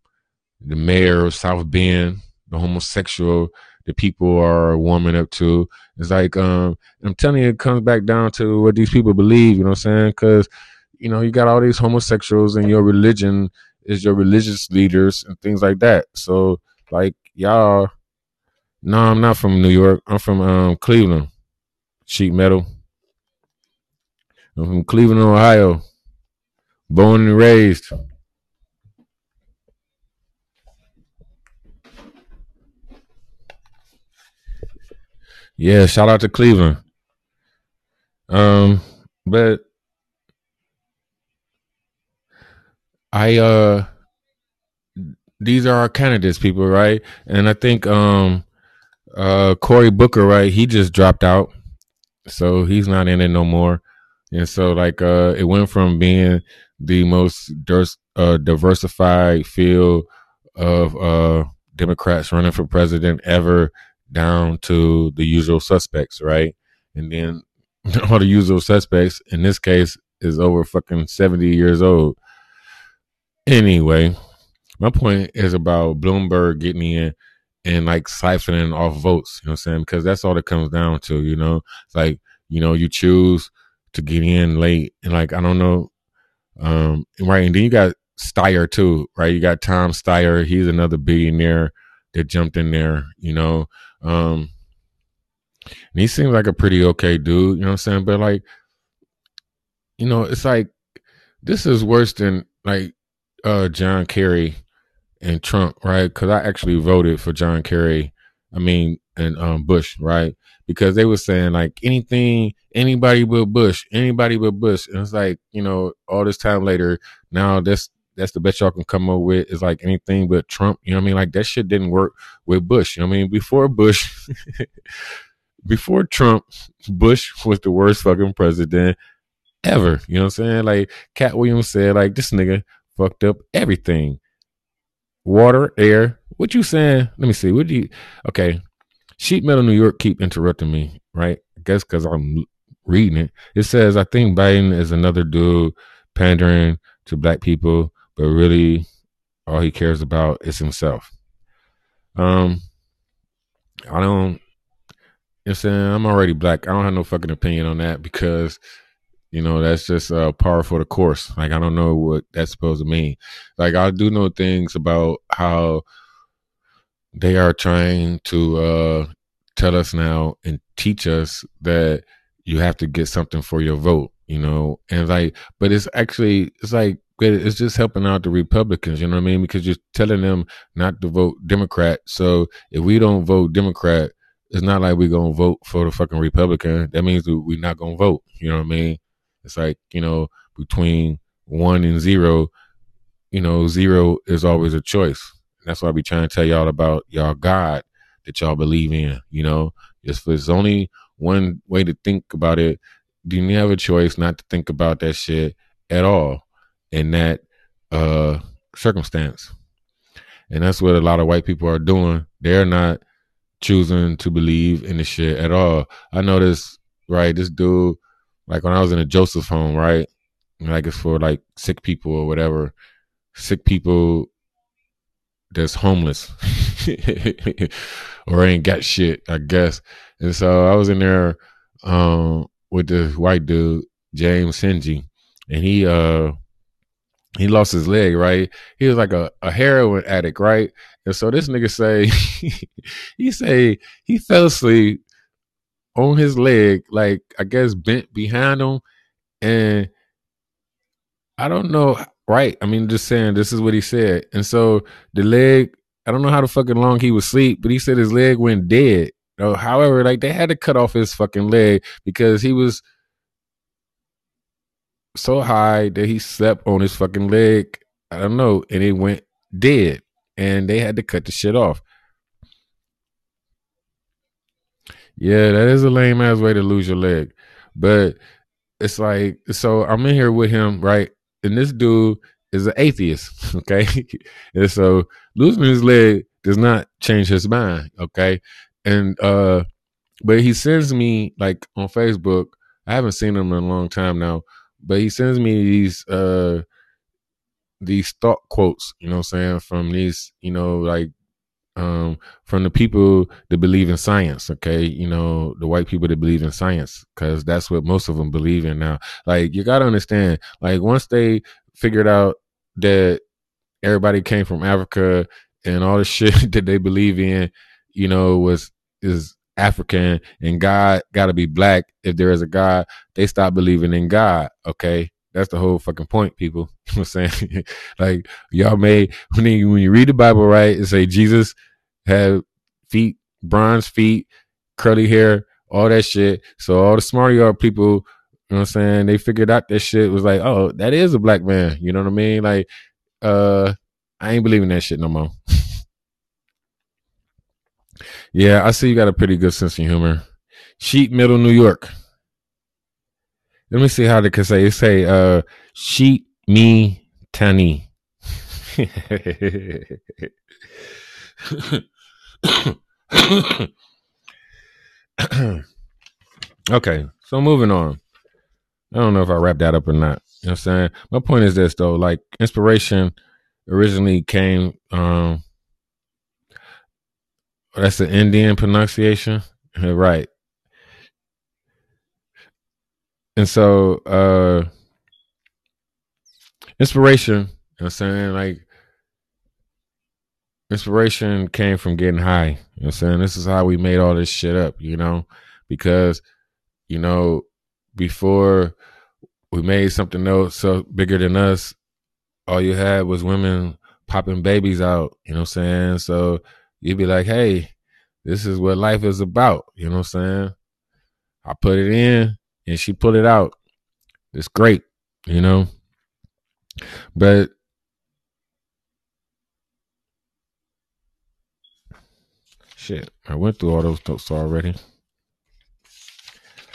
the mayor of South Bend, the homosexual, the people are warming up to. It's like, um, I'm telling you, it comes back down to what these people believe, you know what I'm saying? Because, you know, you got all these homosexuals and your religion is your religious leaders and things like that. So, like, y'all, no, I'm not from New York. I'm from um, Cleveland, sheet metal. I'm from Cleveland, Ohio. Born and raised. Yeah, shout out to Cleveland. Um, but I uh these are our candidates, people, right? And I think um uh Cory Booker, right, he just dropped out. So he's not in it no more. And so like uh it went from being the most uh, diversified field of uh Democrats running for president ever down to the usual suspects, right? And then [LAUGHS] all the usual suspects in this case is over fucking 70 years old. Anyway, my point is about Bloomberg getting in and like siphoning off votes, you know what I'm saying? Because that's all it comes down to, you know? It's like, you know, you choose to get in late and like, I don't know. Um, right. And then you got Steyer too, right? You got Tom Steyer. He's another billionaire that jumped in there, you know. Um, and he seems like a pretty okay dude, you know what I'm saying? But like, you know, it's like this is worse than like uh John Kerry and Trump, right? Because I actually voted for John Kerry. I mean, and um Bush, right? Because they were saying like anything, anybody but Bush, anybody but Bush, and it's like you know, all this time later, now that's that's the best y'all can come up with is like anything but Trump. You know what I mean? Like that shit didn't work with Bush. You know what I mean? Before Bush, [LAUGHS] before Trump, Bush was the worst fucking president ever. You know what I'm saying? Like Katt Williams said, like this nigga fucked up everything. Water, air. What you saying? Let me see. What do you? Okay, Sheet Metal New York keep interrupting me, right? I guess because I'm reading it. It says I think Biden is another dude pandering to black people but really all he cares about is himself. Um, I don't. You know I'm saying I'm already black. I don't have no fucking opinion on that because you know that's just uh par the course. Like I don't know what that's supposed to mean. Like I do know things about how they are trying to uh tell us now and teach us that you have to get something for your vote. You know, and like, but it's actually it's like it's just helping out the Republicans, you know what I mean? Because you're telling them not to vote Democrat. So if we don't vote Democrat, it's not like we're gonna vote for the fucking Republican. That means we're not gonna vote. You know what I mean? It's like, you know, between one and zero, you know, zero is always a choice. That's why I be trying to tell y'all about y'all God that y'all believe in, you know. If there's only one way to think about it, do you have a choice not to think about that shit at all in that uh, circumstance. And that's what a lot of white people are doing. They're not choosing to believe in the shit at all. I this, right? This dude, like when I was in a Joseph home, right? Like it's for like sick people or whatever. Sick people that's homeless [LAUGHS] or ain't got shit, I guess. And so I was in there um, with this white dude, James Senji, and he uh he lost his leg, right? He was like a, a heroin addict, right? And so this nigga say [LAUGHS] he say he fell asleep on his leg, like I guess bent behind him, and I don't know, right? I mean, just saying this is what he said. And so the leg, I don't know how the fucking long he was asleep, but he said his leg went dead. Uh, however, like they had to cut off his fucking leg because he was so high that he slept on his fucking leg. I don't know, and it went dead, and they had to cut the shit off. Yeah, that is a lame ass way to lose your leg, but it's like so. I'm in here with him, right? And this dude is an atheist, [LAUGHS] okay? [LAUGHS] and so losing his leg does not change his mind, okay? And uh, but he sends me like on Facebook. I haven't seen him in a long time now but he sends me these uh these thought quotes, you know what I'm saying, from these, you know, like um from the people that believe in science, okay? You know, the white people that believe in science cuz that's what most of them believe in now. Like you got to understand, like once they figured out that everybody came from Africa and all the [LAUGHS] shit that they believe in, you know, was is African and God got to be black if there is a God, they stop believing in God. Okay. That's the whole fucking point, people. [LAUGHS] You know what I'm saying? [LAUGHS] like y'all made when you, when you read the Bible, right, and say Jesus had feet, bronze feet, curly hair, all that shit. So all the smart yard people You know what I'm saying? They figured out that shit was like, oh, that is a black man. You know what I mean? Like, uh, I ain't believing that shit no more. [LAUGHS] yeah, I see you got a pretty good sense of humor. Sheet Metal New York. Let me see how they can say it. Say uh sheet me tani. [COUGHS] okay, so moving on. I don't know if I wrapped that up or not. You know what I'm saying? My point is this though, like inspiration originally came um that's the Indian pronunciation. [LAUGHS] right. And so uh inspiration, you know what I'm saying? Like inspiration came from getting high. You know what I'm saying? This is how we made all this shit up, you know? Because, you know, before we made something else so bigger than us, all you had was women popping babies out, you know what I'm saying? So you'd be like, hey, this is what life is about, you know what I'm saying? I put it in and she pulled it out. It's great, you know? But Shit, I went through all those notes already.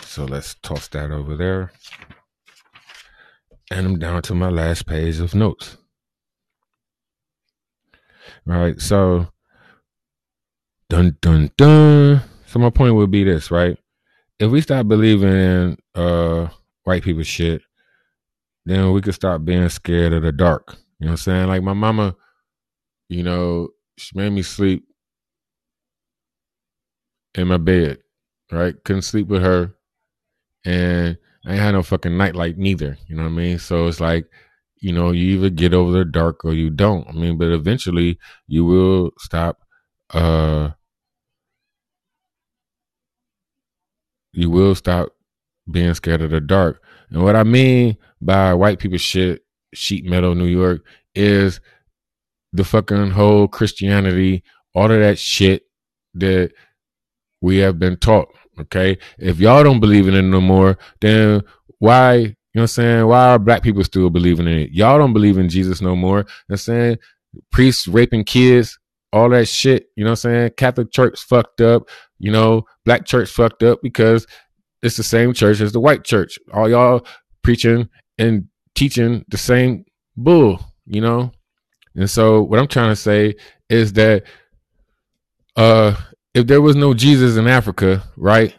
So let's toss that over there. And I'm down to my last page of notes. Right, so dun dun dun. So my point would be this, right? If we stop believing in uh white people shit, then we could stop being scared of the dark. You know what I'm saying? Like my mama, you know, she made me sleep in my bed, right? Couldn't sleep with her. And I ain't had no fucking nightlight neither. You know what I mean? So it's like, you know, you either get over the dark or you don't. I mean, but eventually you will stop uh you will stop being scared of the dark. And what I mean by white people shit, sheet metal New York, is the fucking whole Christianity, all of that shit that we have been taught. Okay. If y'all don't believe in it no more, then why, you know what I'm saying? Why are black people still believing in it? Y'all don't believe in Jesus no more. You know I'm saying? Priests raping kids, all that shit. You know what I'm saying? Catholic church fucked up. You know, black church fucked up because it's the same church as the white church. All y'all preaching and teaching the same bull, you know? And so what I'm trying to say is that uh if there was no Jesus in Africa, right?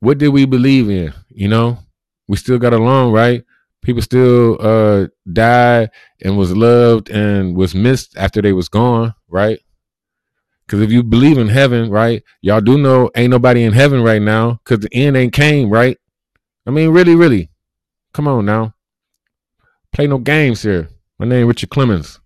What did we believe in? You know, we still got along, right? People still uh died and was loved and was missed after they was gone, right? Because if you believe in heaven, right, y'all do know ain't nobody in heaven right now because the end ain't came, right? I mean, really, really, come on now, play no games here. My name Richard Clemens.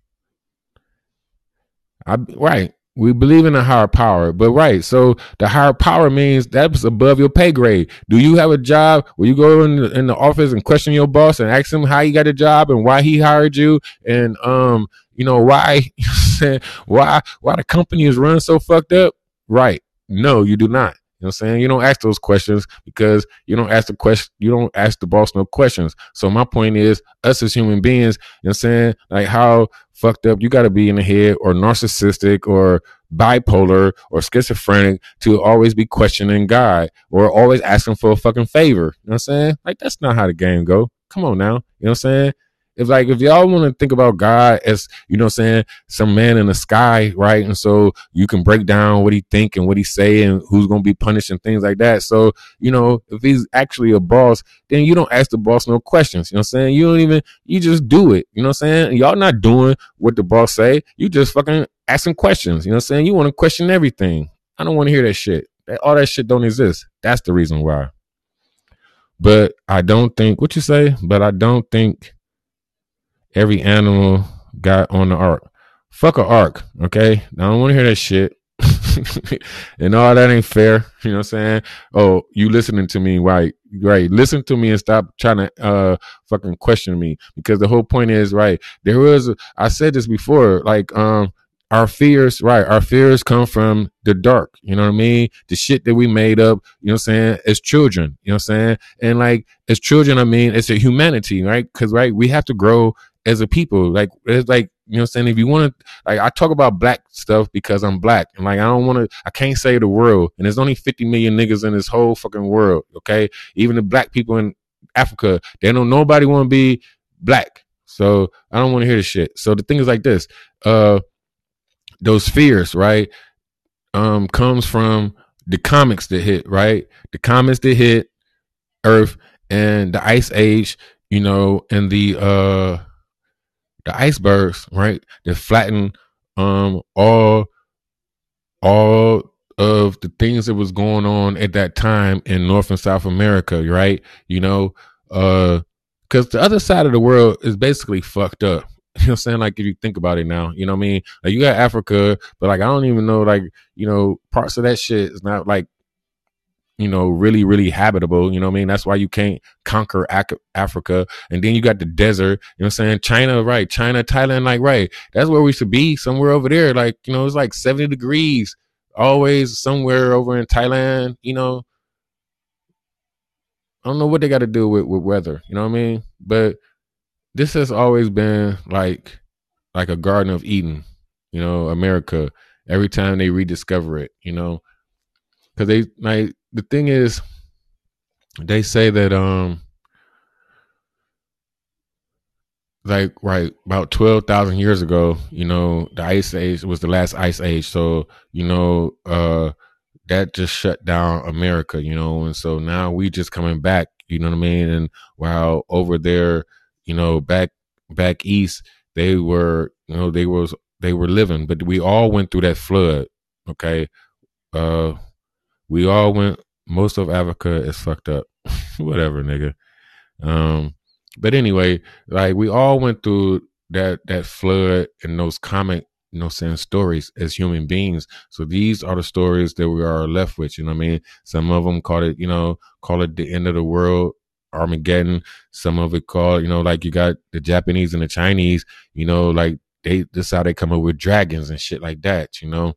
I right. We believe in a higher power, but right. So the higher power means that's above your pay grade. Do you have a job where you go in the, in the office and question your boss and ask him how you got a job and why he hired you and um you know why [LAUGHS] why why the company is run so fucked up? Right. No, you do not. Know what I'm saying? You don't ask those questions because you don't ask the question, you don't ask the boss no questions. So my point is, us as human beings, you know what I'm saying? Like how fucked up you gotta be in the head or narcissistic or bipolar or schizophrenic to always be questioning God or always asking for a fucking favor. You know what I'm saying? Like that's not how the game go. Come on now. You know what I'm saying? If like if y'all want to think about God as you know, saying some man in the sky, right? And so you can break down what he think and what he say and who's gonna be punished and things like that. So you know, if he's actually a boss, then you don't ask the boss no questions. You know what I'm saying? You don't even you just do it. You know what I'm saying? Y'all not doing what the boss say. You just fucking asking questions. You know what I'm saying? You want to question everything. I don't want to hear that shit. All that shit don't exist. That's the reason why. But I don't think what you say, but I don't think every animal got on the ark. Fuck a ark, okay? I don't want to hear that shit. [LAUGHS] and all that ain't fair. You know what I'm saying? Oh, you listening to me, right? Right. Listen to me and stop trying to uh fucking question me. Because the whole point is, right, there was I said this before, like um our fears, right? Our fears come from the dark. You know what I mean? The shit that we made up, you know what I'm saying? As children, you know what I'm saying? And like, as children, I mean, it's a humanity, right? Cause, right, we have to grow as a people. Like, it's like, you know what I'm saying? If you want to, like, I talk about black stuff because I'm black. And like, I don't want to, I can't say the world. And there's only 50 million niggas in this whole fucking world. Okay. Even the black people in Africa, they don't, nobody want to be black. So I don't want to hear the shit. So the thing is like this, uh, those fears, right? Um, comes from the comics that hit, right? The comics that hit Earth and the Ice Age, you know, and the uh the icebergs, right? That flatten um all all of the things that was going on at that time in North and South America, right? You know, uh because the other side of the world is basically fucked up. [LAUGHS] You know I'm saying? Like if you think about it now, you know what I mean? Like you got Africa, but like I don't even know like, you know, parts of that shit is not like you know, really, really habitable. You know what I mean? That's why you can't conquer Ac- Africa. And then you got the desert. You know what I'm saying? China, right? China, Thailand, like, right. That's where we should be, somewhere over there. Like, you know, it's like 70 degrees, always somewhere over in Thailand, you know. I don't know what they got to do with, with weather. You know what I mean? But this has always been like like a Garden of Eden, you know, America. Every time they rediscover it, you know, because they like the thing is, they say that um, like right about twelve thousand years ago, you know, the ice age was the last ice age. So you know, uh, that just shut down America, you know, and so now we just coming back, you know what I mean? And while over there, you know, back back east, they were, you know, they was they were living, but we all went through that flood. Okay, uh, we all went. Most of Africa is fucked up. [LAUGHS] Whatever, nigga. Um, but anyway, like we all went through that that flood and those comic you know, stories as human beings. So these are the stories that we are left with. You know what I mean? Some of them call it, you know, call it the end of the world, Armageddon. Some of it call, you know, like you got the Japanese and the Chinese, you know, like they, this how they come up with dragons and shit like that, you know?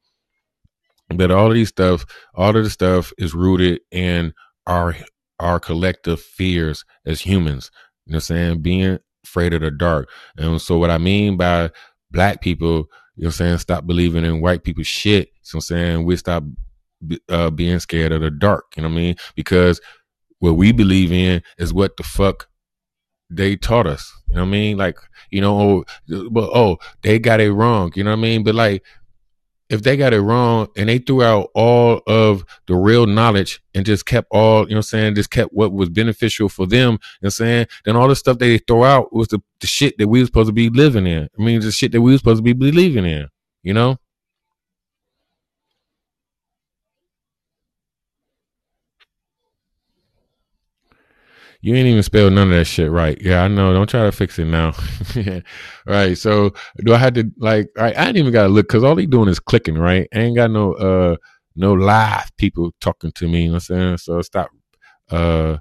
But all of these stuff, all of the stuff is rooted in our, our collective fears as humans. You know what I'm saying? Being afraid of the dark. And so what I mean by black people, you know what I'm saying? Stop believing in white people's shit. So I'm saying we stop uh, being scared of the dark. You know what I mean? Because what we believe in is what the fuck they taught us. You know what I mean? Like, you know, oh, but oh, they got it wrong. You know what I mean? But like, if they got it wrong and they threw out all of the real knowledge and just kept all, you know I'm saying, just kept what was beneficial for them, you know I'm saying, then all the stuff they throw out was the, the shit that we were supposed to be living in. I mean, the shit that we were supposed to be believing in, you know? You ain't even spelled none of that shit right. Yeah, I know. Don't try to fix it now. [LAUGHS] right. So do I have to like? I ain't even got to look because all he doing is clicking. Right. I ain't got no uh no live people talking to me. You know what I'm saying? So stop. Uh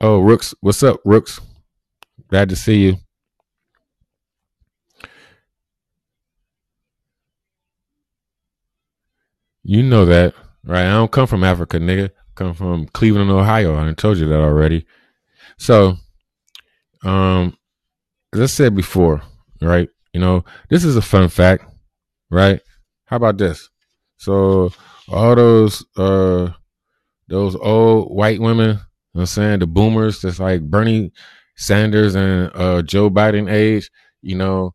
oh, Rooks, what's up, Rooks? Glad to see you. You know that, right? I don't come from Africa, nigga come from Cleveland, Ohio. I told you that already. So, um, as I said before, right? You know, this is a fun fact, right? How about this? So, all those uh those old white women, you know I'm saying, the boomers, that's like Bernie Sanders and uh Joe Biden age, you know,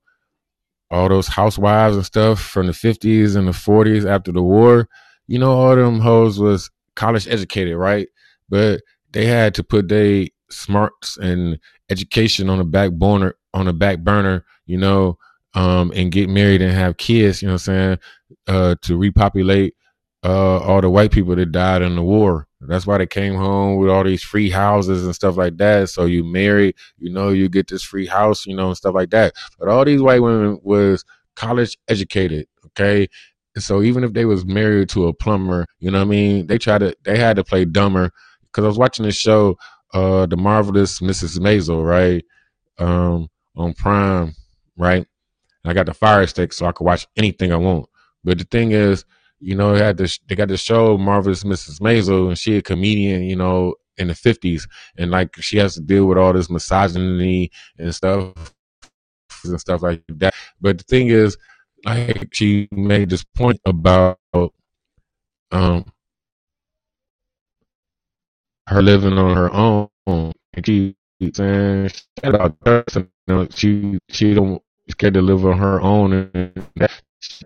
all those housewives and stuff from the 50s and the 40s after the war, you know, all them hoes was college educated, right? But they had to put their smarts and education on the back burner, on the back burner, you know, um, and get married and have kids, you know what I'm saying, uh, to repopulate uh, all the white people that died in the war. That's why they came home with all these free houses and stuff like that. So you marry, you know, you get this free house, you know, and stuff like that. But all these white women was college educated, okay? So even if they was married to a plumber, you know what I mean? They tried to, they had to play dumber. Cause I was watching this show, uh, The Marvelous Mrs. Maisel, right? Um, on Prime, right? I got the Fire Stick, so I could watch anything I want. But the thing is, you know, they had this, they got the show Marvelous Mrs. Maisel, and she a comedian, you know, in the fifties, and like she has to deal with all this misogyny and stuff and stuff like that. But the thing is, like she made this point about um her living on her own, and she saying you know, she she don't scared to live on her own, and that,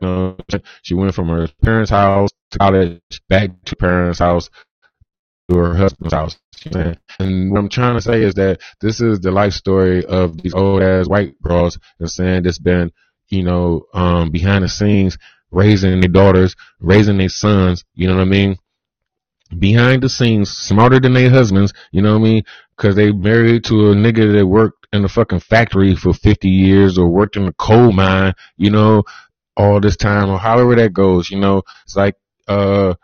you know, she went from her parents' house to college, back to parents' house to her husband's house. And what I'm trying to say is that this is the life story of these old ass white girls and saying that's been, you know, um, behind the scenes raising their daughters, raising their sons, you know what I mean? Behind the scenes, smarter than their husbands, you know what I mean? Cause they married to a nigga that worked in a fucking factory for 50 years or worked in a coal mine, you know, all this time or however that goes, you know, it's like, uh,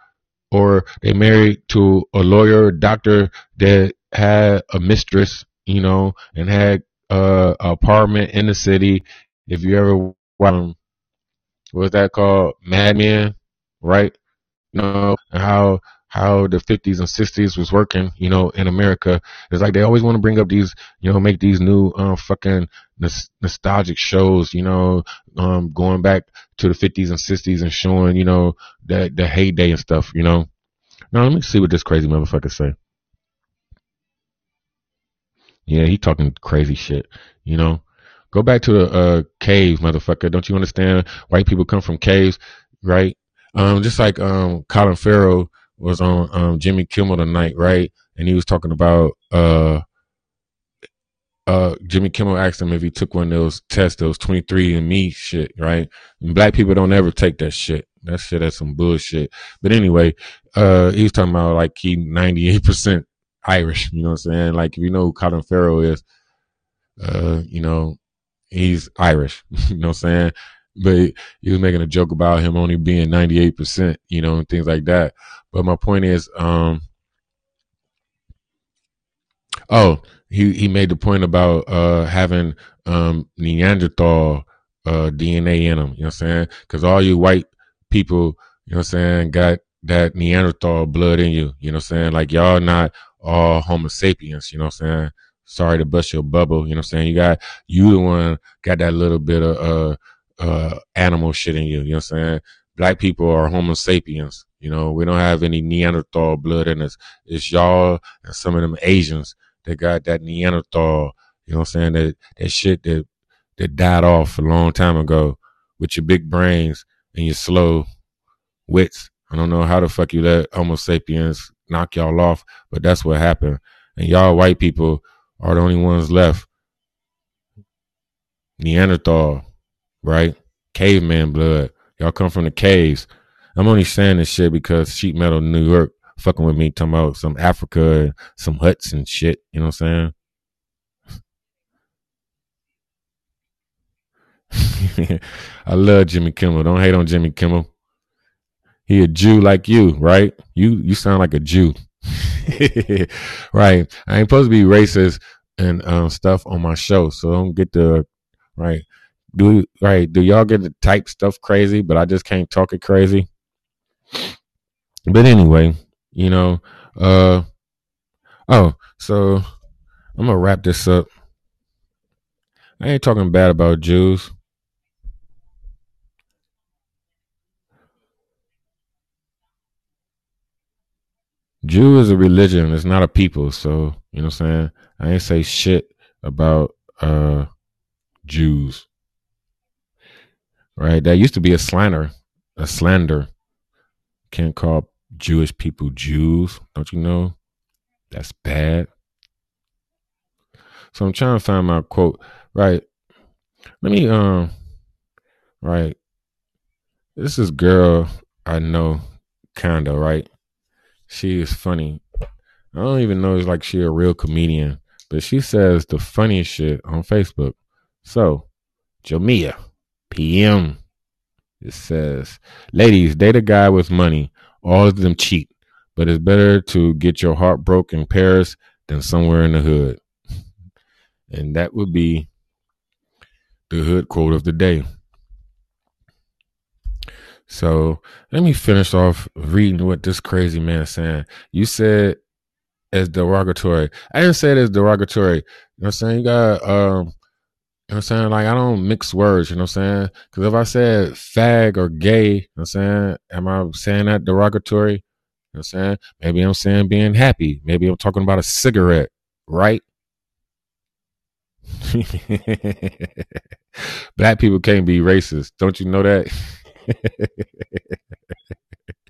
or they married to a lawyer, doctor that had a mistress, you know, and had uh, a apartment in the city. If you ever, um, what's that called? Mad Men, right? You know, and how how the 50s and 60s was working, you know, in America. It's like they always want to bring up these, you know, make these new uh, fucking nostalgic shows, you know, um, going back to the 50s and 60s and showing, you know, that the heyday and stuff, you know. Now let me see what this crazy motherfucker say. Yeah, he talking crazy shit, you know. Go back to the uh, motherfucker. Don't you understand? White people come from caves, right? Um, just like um, Colin Farrell was on um, Jimmy Kimmel tonight, right? And he was talking about uh, uh, Jimmy Kimmel asked him if he took one of those tests, those 23andMe shit, right? And black people don't ever take that shit. That shit that's some bullshit. But anyway, uh, he was talking about like he 98% Irish, you know what I'm saying? Like if you know who Colin Farrell is, uh, you know, he's Irish, [LAUGHS] you know what I'm saying? But he was making a joke about him only being 98%, you know, and things like that. But my point is, um, oh, he, he made the point about, uh, having, um, Neanderthal, uh, DNA in them, you know what I'm saying? Cause all you white people, you know what I'm saying, got that Neanderthal blood in you, you know what I'm saying? Like y'all not all Homo sapiens, you know what I'm saying? Sorry to bust your bubble, you know what I'm saying? You got, you the one got that little bit of, uh, uh, animal shit in you, you know what I'm saying? Black people are Homo sapiens, you know, we don't have any Neanderthal blood in us. It's y'all and some of them Asians that got that Neanderthal, you know what I'm saying? That, that shit that, that died off a long time ago with your big brains and your slow wits. I don't know how the fuck you let Homo sapiens knock y'all off, but that's what happened. And y'all white people are the only ones left. Neanderthal, right? Caveman blood. Y'all come from the caves. I'm only saying this shit because Sheet Metal New York fucking with me talking about some Africa some huts and shit. You know what I'm saying? [LAUGHS] I love Jimmy Kimmel. Don't hate on Jimmy Kimmel. He a Jew like you, right? You you sound like a Jew. [LAUGHS] right. I ain't supposed to be racist and um, stuff on my show, so don't get the right. Do right? Do y'all get to type stuff crazy, but I just can't talk it crazy? But anyway, you know, uh, oh, so I'm gonna wrap this up. I ain't talking bad about Jews. Jew is a religion, it's not a people. So, you know what I'm saying? I ain't say shit about uh Jews. Right? That used to be a slander. A slander. Can't call Jewish people Jews. Don't you know? That's bad. So I'm trying to find my quote. Right. Let me um right. This is girl I know kinda, right? She is funny. I don't even know it's like she a real comedian, but she says the funniest shit on Facebook. So, Jamia, PM. It says, ladies, date a guy with money. All of them cheat, but it's better to get your heart broke in Paris than somewhere in the hood. [LAUGHS] and that would be the hood quote of the day. So let me finish off reading what this crazy man is saying. You said as derogatory. I didn't say it as derogatory. You know what I'm saying? You got um you know what I'm saying? Like I don't mix words, you know what I'm saying? Cause if I said fag or gay, you know what I'm saying, am I saying that derogatory? You know what I'm saying? Maybe I'm saying being happy. Maybe I'm talking about a cigarette, right? [LAUGHS] Black people can't be racist. Don't you know that? [LAUGHS]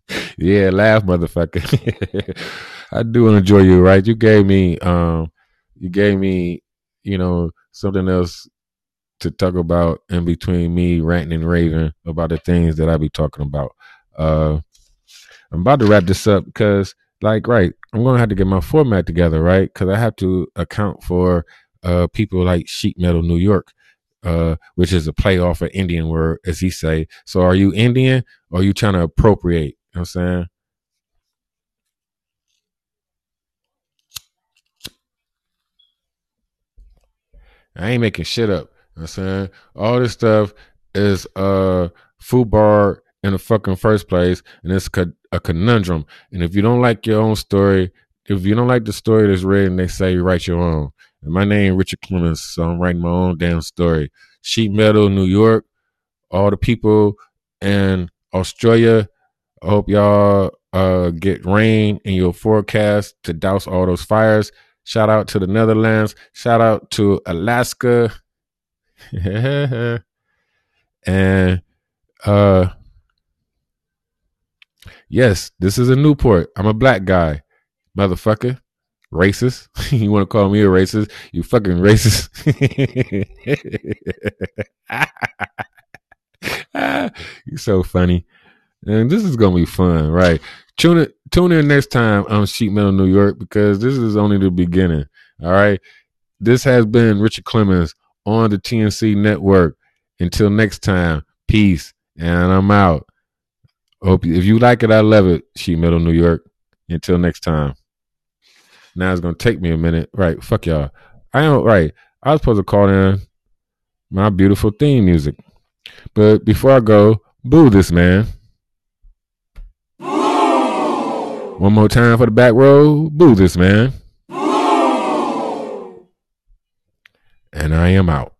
[LAUGHS] yeah, laugh, motherfucker. [LAUGHS] I do enjoy you, right? You gave me, um, you gave me, you know, something else to talk about in between me ranting and raving about the things that I be talking about. Uh, I'm about to wrap this up because, like, right, I'm gonna have to get my format together, right? Because I have to account for uh people like Sheet Metal New York, uh, which is a play off an Indian word, as he say. So, are you Indian or are you trying to appropriate? You know what I'm saying? I ain't making shit up. You know I'm saying? All this stuff is uh FUBAR in the fucking first place, and it's a conundrum. And if you don't like your own story, if you don't like the story that's written, they say write your own. And my name Richard Clemens, so I'm writing my own damn story. Sheet Metal, New York, all the people in Australia. I hope y'all uh, get rain in your forecast to douse all those fires. Shout out to the Netherlands. Shout out to Alaska. [LAUGHS] and uh yes, this is a Newport. I'm a black guy. Motherfucker. Racist. [LAUGHS] you want to call me a racist? You fucking racist. [LAUGHS] You're so funny. And this is gonna be fun, right? Tune in, tune in next time on Sheet Metal New York because this is only the beginning. All right. This has been Richard Clemens on the TNC network. Until next time, peace. And I'm out. Hope you, if you like it, I love it. Sheet Metal New York. Until next time. Now it's gonna take me a minute. Right, fuck y'all. I am right. I was supposed to call in my beautiful theme music. But before I go, boo this man. One more time for the back row. Boo this man. And I am out.